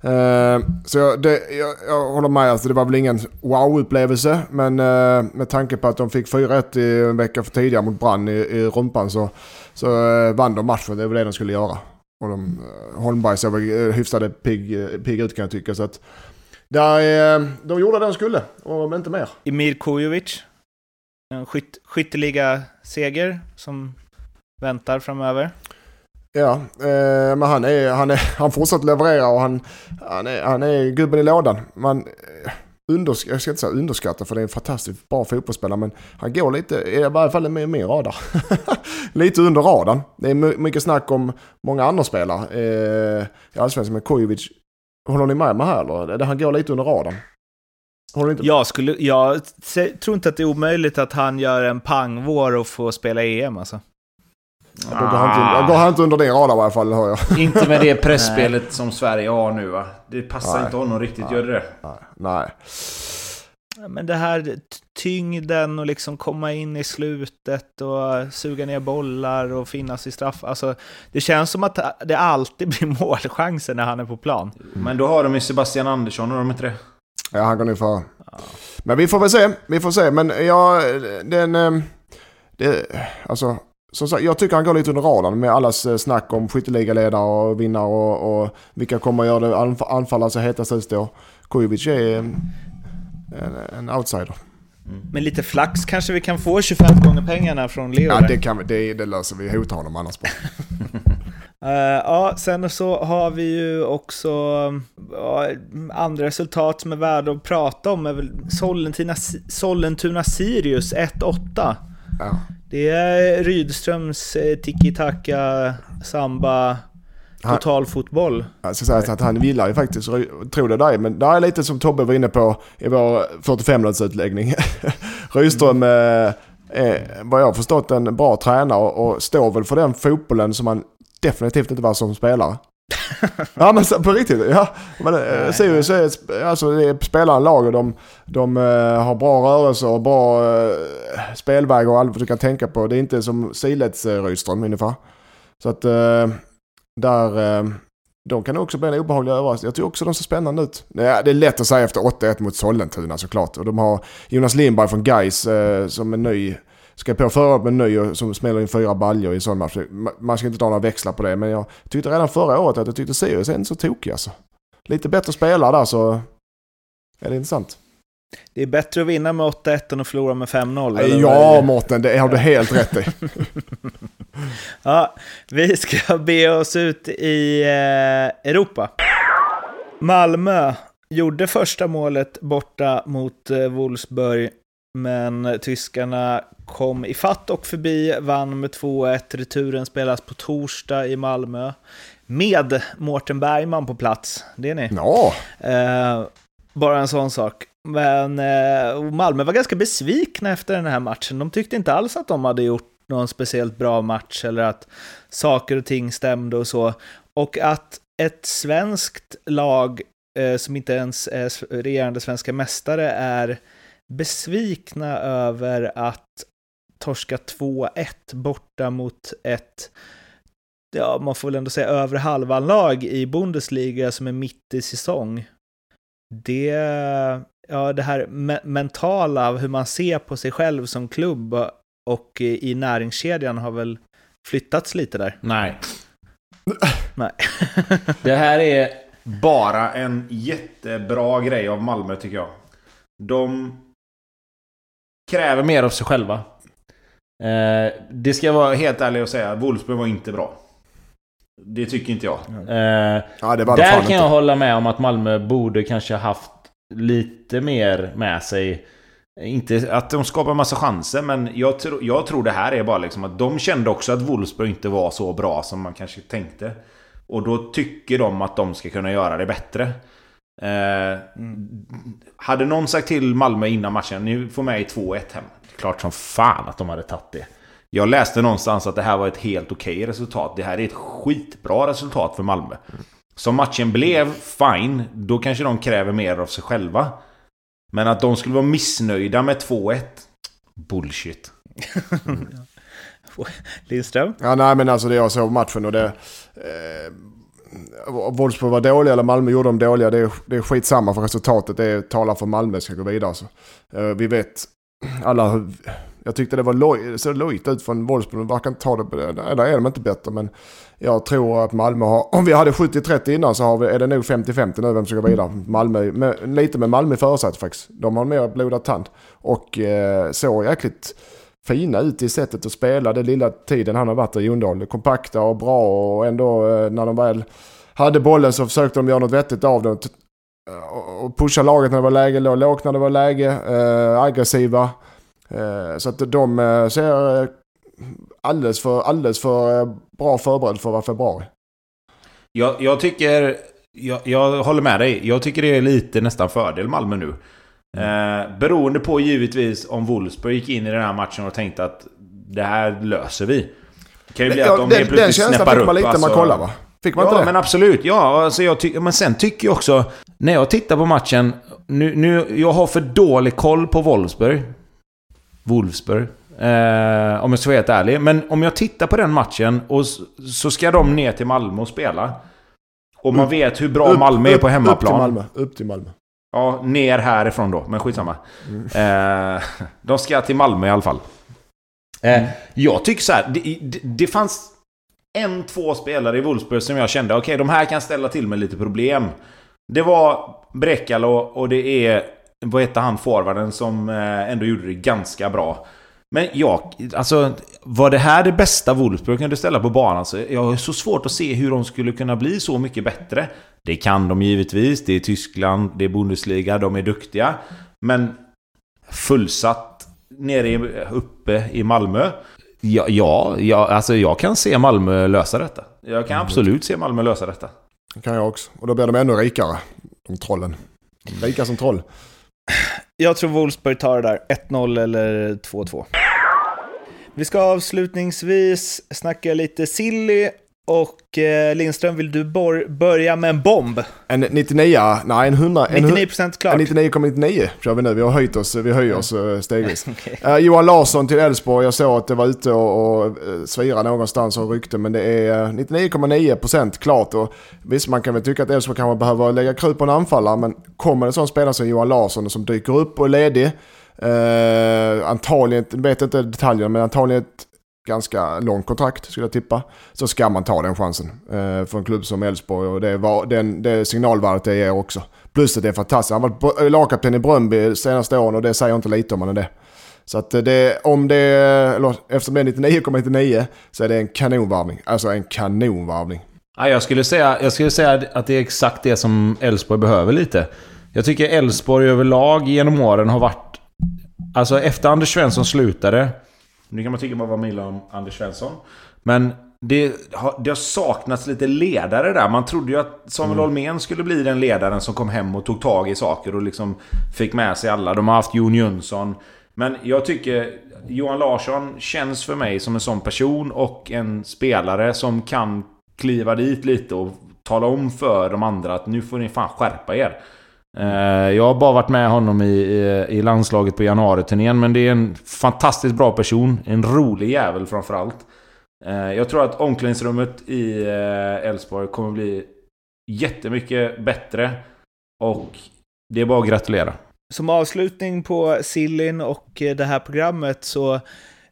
Eh, så jag, det, jag, jag håller med, alltså det var väl ingen wow-upplevelse. Men eh, med tanke på att de fick 4-1 i en vecka för tidigare mot Brann i, i rumpan så, så eh, vann de matchen. Det var det de skulle göra. Och de, Holmberg såg väl hyfsade pigg, pig ut kan jag tycka. Så att, där, de gjorde det de skulle och inte mer. Emir Kujovic, en skyt, skytteliga seger som väntar framöver. Ja, eh, men han, är, han, är, han fortsätter leverera och han, han, är, han är gubben i lådan. Man, eh, undersk jag ska inte säga underskatta för det är en fantastiskt bra fotbollsspelare men han går lite, i varje fall med min radar. lite under radarn. Det är mycket snack om många andra spelare eh, i Allsvenskan men Kujovic, håller ni med mig här eller? Han går lite under radarn. Inte Jag, skulle, jag tror inte att det är omöjligt att han gör en pangvår och får spela EM alltså. Då går han, inte, då går han inte under din radar i alla fall, hör jag. Inte med det pressspelet som Sverige har nu va? Det passar Nej. inte honom riktigt, gör det? Nej, Nej. Men det här tyngden och liksom komma in i slutet och suga ner bollar och finnas i straff. Alltså, det känns som att det alltid blir målchanser när han är på plan. Men då har de ju Sebastian Andersson, har de inte det? Ja, han går nu före. Men vi får väl se. Vi får se. Men ja, den... eh, Det, alltså, som sagt, jag tycker han går lite under radarn med allas eh, snack om skytteligaledare och vinnare och, och vilka kommer att göra det anf- anfallare så hetast utstår. Kujovic är eh, en, en outsider. Med lite flax kanske vi kan få 25 gånger pengarna från Leo. Ja, det, kan vi, det, det löser vi. Hota honom annars bara. Eh, ja, sen så har vi ju också ja, andra resultat som är värda att prata om. Är väl Sollentuna, Sollentuna Sirius 1-8. Ja. Det är Rydströms eh, tiki-taka, samba, totalfotboll. Jag ska säga att han gillar ju faktiskt, tro det dig, men det är lite som Tobbe var inne på i vår 45 minuters utläggning. Rydström eh, är vad jag har förstått en bra tränare och, och står väl för den fotbollen som han definitivt inte var som spelare. Ja men på riktigt, ja. Men eh, Sirius är, alltså, det är spelarna lag och de, de eh, har bra rörelser och bra eh, spelvägar och allt du kan tänka på. Det är inte som Silets uh, Rydström ungefär. Så att eh, där, eh, de kan också bli en obehaglig överraskning. Jag tycker också de ser spännande ut. Ja, det är lätt att säga efter 8-1 mot Sollentuna såklart. Och de har Jonas Lindberg från Gais eh, som är ny. Ska på förra året med ny och som smäller in fyra baljor i en sån match. Ma- Man ska inte dra några växlar på det. Men jag tyckte redan förra året att jag tyckte Sirius är inte så tokig alltså. Lite bättre spelare där så är det intressant. Det är bättre att vinna med 8-1 än att förlora med 5-0. eller vad Ja? Mårten, det har du helt rätt i. Ja, vi ska be oss ut i eh, Europa. Malmö gjorde första målet borta mot eh, Wolfsburg, men tyskarna kom i fatt och förbi, vann med 2-1. Returen spelas på torsdag i Malmö med Mårten Bergman på plats. Det är ni. Ja, Eh, bara en sån sak. Men eh, Malmö var ganska besvikna efter den här matchen. De tyckte inte alls att de hade gjort någon speciellt bra match eller att saker och ting stämde och så. Och att ett svenskt lag eh, som inte ens är regerande svenska mästare är besvikna över att torska 2-1 borta mot ett ja, man får väl ändå säga övre halvan-lag i Bundesliga som är mitt i säsong. Det, ja, det här me- mentala, hur man ser på sig själv som klubb och i näringskedjan har väl flyttats lite där. Nej. Nej. Det här är bara en jättebra grej av Malmö tycker jag. De kräver mer av sig själva. Eh, det ska jag vara helt ärlig och säga, Wolfsburg var inte bra. Det tycker inte jag. Eh, ja där kan inte. jag hålla med om att Malmö borde kanske haft lite mer med sig. Inte att de skapar massa chanser, men jag, tro, jag tror det här är bara liksom att de kände också att Wolfsburg inte var så bra som man kanske tänkte. Och då tycker de att de ska kunna göra det bättre. Eh, Hade någon sagt till Malmö innan matchen, ni får med i 2-1 hem. Klart som fan att de hade tagit det. Jag läste någonstans att det här var ett helt okej resultat. Det här är ett skitbra resultat för Malmö. Som matchen blev, fine. Då kanske de kräver mer av sig själva. Men att de skulle vara missnöjda med 2-1. Bullshit. Lindström? Ja, nej men alltså det jag såg matchen och det... Eh, Wolfsburg var dåliga eller Malmö gjorde dem dåliga. Det är, det är skitsamma för resultatet. Det talar för Malmö ska gå vidare. Så. Eh, vi vet alla hur... Jag tyckte det var loj, det såg lojt ut från Wolfsburg. De verkar inte ta det... på det- där är de inte bättre. Men jag tror att Malmö har... Om vi hade 70-30 innan så har vi, är det nog 50-50 nu vem som ska gå vidare. Malmö, med, lite med Malmö förutsatt faktiskt. De har mer blodad tand. Och eh, så jäkligt fina ut i sättet att spela den lilla tiden han har varit i Ljungdahl. Kompakta och bra och ändå eh, när de väl hade bollen så försökte de göra något vettigt av det. Och- pusha laget när det var läge, låg lågt när det var läge, eh, aggressiva. Eh, så att de eh, ser eh, alldeles för, alldeles för eh, bra förberedda för att vara februari. Jag, jag tycker... Jag, jag håller med dig. Jag tycker det är lite nästan fördel Malmö nu. Eh, beroende på givetvis om Wolfsburg gick in i den här matchen och tänkte att det här löser vi. Det kan ju bli att de den, helt den plötsligt känslan fick upp. man lite när man alltså. kollar va? Fick man Ja, inte det? men absolut. Ja, alltså jag ty- men sen tycker jag också... När jag tittar på matchen... Nu, nu, jag har för dålig koll på Wolfsburg. Wolfsburg. Eh, om jag ska vara helt ärlig. Men om jag tittar på den matchen och så ska de ner till Malmö och spela. Och man Upp- vet hur bra Malmö är på Upp till hemmaplan. Malmö. Upp till Malmö. Ja, ner härifrån då. Men skitsamma. Eh, de ska till Malmö i alla fall. Eh, jag tycker så här. Det, det, det fanns en, två spelare i Wolfsburg som jag kände, okej de här kan ställa till med lite problem. Det var Brekalo och det är, vad heter han, forwarden som eh, ändå gjorde det ganska bra. Men jag, alltså, var det här det bästa Wolfsburg kunde ställa på banan? Så jag har så svårt att se hur de skulle kunna bli så mycket bättre. Det kan de givetvis, det är Tyskland, det är Bundesliga, de är duktiga. Men fullsatt nere i, uppe i Malmö. Ja, ja, ja, alltså jag kan se Malmö lösa detta. Jag kan absolut se Malmö lösa detta. Det kan jag också. Och då blir de ännu rikare. De trollen. Rika som troll. Jag tror Wolfsburg tar det där. 1-0 eller 2-2. Vi ska avslutningsvis snacka lite silly och eh, Lindström, vill du börja med en bomb? En 99, nej en 100. En, hu- 99% klart. en 99,99 kör vi nu. Vi har höjt oss, vi höjer oss eh, stegvis. Okej. Eh, Johan Larsson till Elfsborg, jag såg att det var ute och, och uh, svira någonstans och rykte men det är eh, 99,9% klart. Och visst, man kan väl tycka att Elfsborg kanske behöver lägga krut på en anfallare men kommer en sån spelare som Johan Larsson som dyker upp och är ledig, eh, antagligen, vet inte detaljerna, men antagligen ett ganska långt kontrakt skulle jag tippa, så ska man ta den chansen eh, för en klubb som Elfsborg och det, var, den, det signalvärdet det ger också. Plus att det är fantastiskt. Han har varit lagkapten i Bröndby de senaste åren och det säger inte lite om han är det. Så att eh, det, om det, eller eftersom det är 99,99 så är det en kanonvarvning. Alltså en kanonvarvning. Ja, jag, skulle säga, jag skulle säga att det är exakt det som Elfsborg behöver lite. Jag tycker Elfsborg överlag genom åren har varit... Alltså efter Anders Svensson slutade... Nu kan man tycka vad man vill om Anders Svensson. Men det har, det har saknats lite ledare där. Man trodde ju att Samuel Holmén skulle bli den ledaren som kom hem och tog tag i saker och liksom fick med sig alla. De har haft Jon Jönsson. Men jag tycker Johan Larsson känns för mig som en sån person och en spelare som kan kliva dit lite och tala om för de andra att nu får ni fan skärpa er. Eh, jag har bara varit med honom i, i, i landslaget på januariturnén, men det är en fantastiskt bra person. En rolig jävel framförallt. Eh, jag tror att omklädningsrummet i eh, Elfsborg kommer bli jättemycket bättre. Och det är bara att gratulera. Som avslutning på Sillin och det här programmet så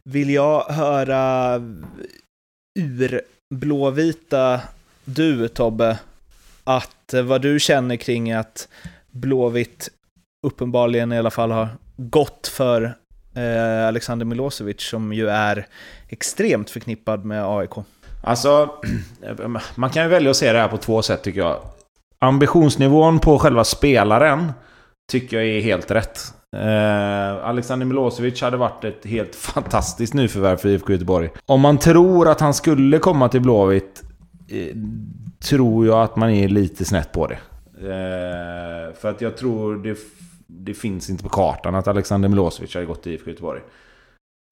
vill jag höra urblåvita du Tobbe, att vad du känner kring att Blåvitt uppenbarligen i alla fall har gått för eh, Alexander Milosevic som ju är extremt förknippad med AIK. Alltså, man kan ju välja att se det här på två sätt tycker jag. Ambitionsnivån på själva spelaren tycker jag är helt rätt. Eh, Alexander Milosevic hade varit ett helt fantastiskt nyförvärv för IFK Göteborg. Om man tror att han skulle komma till Blåvitt eh, tror jag att man är lite snett på det. Eh, för att jag tror det, det finns inte på kartan att Alexander Milosevic hade gått till IFK Göteborg.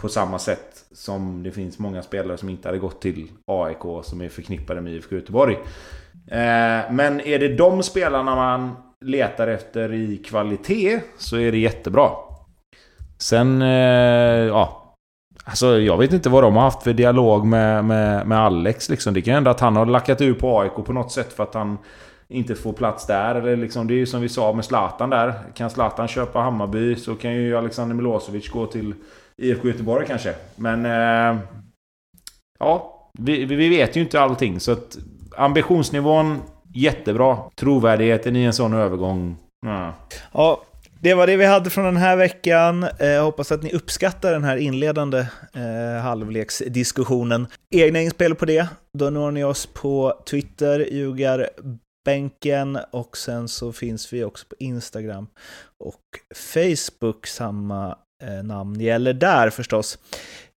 På samma sätt som det finns många spelare som inte hade gått till AIK som är förknippade med IFK Göteborg. Eh, men är det de spelarna man letar efter i kvalitet så är det jättebra. Sen, eh, ja. Alltså jag vet inte vad de har haft för dialog med, med, med Alex liksom. Det kan hända att han har lackat ur på AIK på något sätt för att han inte får plats där. Eller liksom, det är ju som vi sa med Zlatan där. Kan Zlatan köpa Hammarby så kan ju Alexander Milosevic gå till IFK Göteborg kanske. Men... Eh, ja, vi, vi vet ju inte allting. Så att ambitionsnivån jättebra. Trovärdigheten i en sån övergång... Ja. Ja, det var det vi hade från den här veckan. Jag hoppas att ni uppskattar den här inledande eh, halvleksdiskussionen. Egna inspel på det, då når ni oss på Twitter, ljugarbänken och sen så finns vi också på Instagram och Facebook. Samma eh, namn gäller där förstås.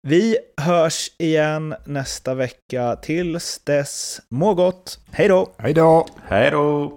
Vi hörs igen nästa vecka. Tills dess, må gott. Hej då! Hej då! Hej då!